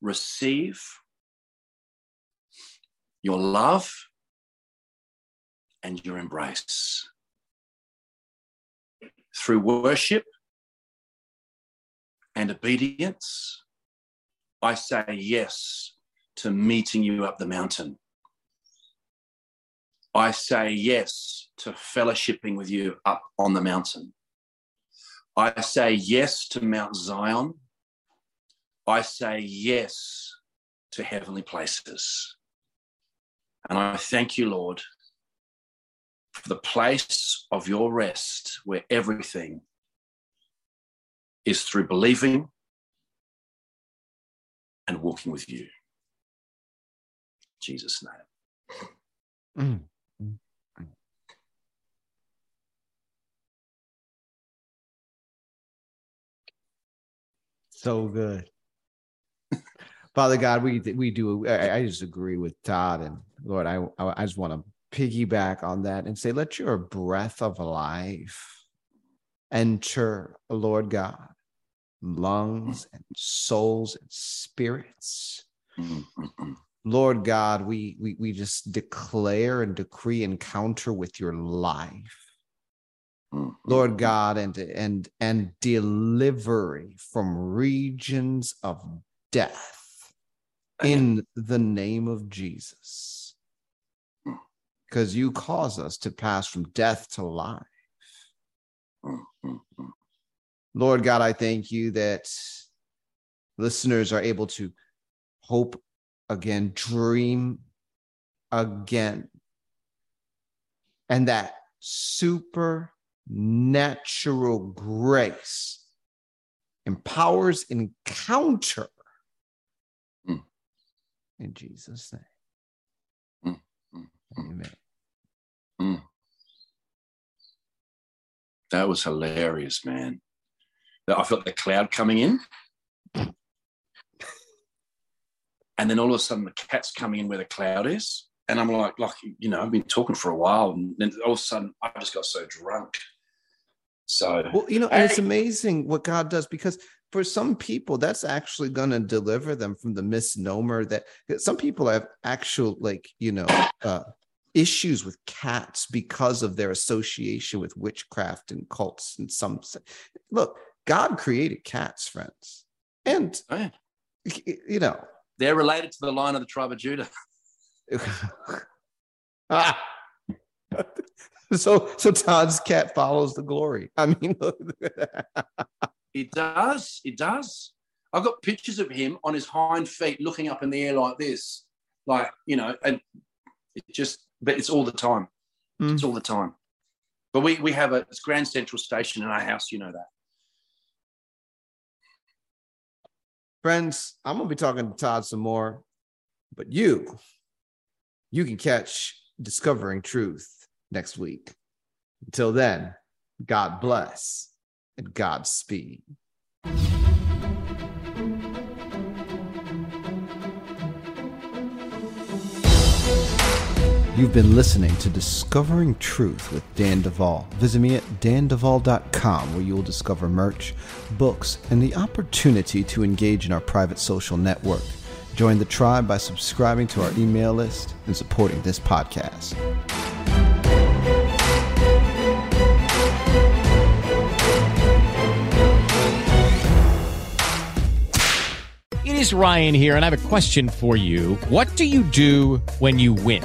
receive your love and your embrace. through worship and obedience, I say yes to meeting you up the mountain. I say yes to fellowshipping with you up on the mountain. I say yes to Mount Zion. I say yes to heavenly places. And I thank you, Lord, for the place of your rest where everything is through believing and walking with you. Jesus' name. Mm. So good. Father God, we we do. I, I just agree with Todd and Lord. I I just want to piggyback on that and say, let your breath of life enter, Lord God, lungs and souls and spirits. Mm-hmm. Lord God, we we we just declare and decree encounter with your life. Mm-hmm. Lord God, and and and delivery from regions of death in the name of Jesus. Mm-hmm. Because you cause us to pass from death to life. Mm-hmm. Lord God, I thank you that listeners are able to hope again, dream again, and that supernatural grace empowers encounter Mm. in Jesus' name. Mm, mm, mm. Amen. Mm. That was hilarious, man. I felt the cloud coming in. And then all of a sudden the cat's coming in where the cloud is. And I'm like, like, you know, I've been talking for a while. And then all of a sudden I just got so drunk. So Well, you know, and it's amazing what God does because for some people, that's actually going to deliver them from the misnomer that some people have actual, like, you know, uh, issues with cats because of their association with witchcraft and cults. And some look, God created cats, friends. And, oh, yeah. you know, they're related to the line of the tribe of Judah. ah. so, so Todd's cat follows the glory. I mean, It does. It does. I've got pictures of him on his hind feet looking up in the air like this. Like, you know, and it just, but it's all the time. It's all the time. But we, we have a it's Grand Central Station in our house, you know that. Friends, I'm gonna be talking to Todd some more, but you, you can catch discovering truth next week. Until then, God bless and Godspeed. You've been listening to Discovering Truth with Dan Duval. Visit me at danduval.com where you will discover merch, books, and the opportunity to engage in our private social network. Join the tribe by subscribing to our email list and supporting this podcast. It is Ryan here, and I have a question for you. What do you do when you win?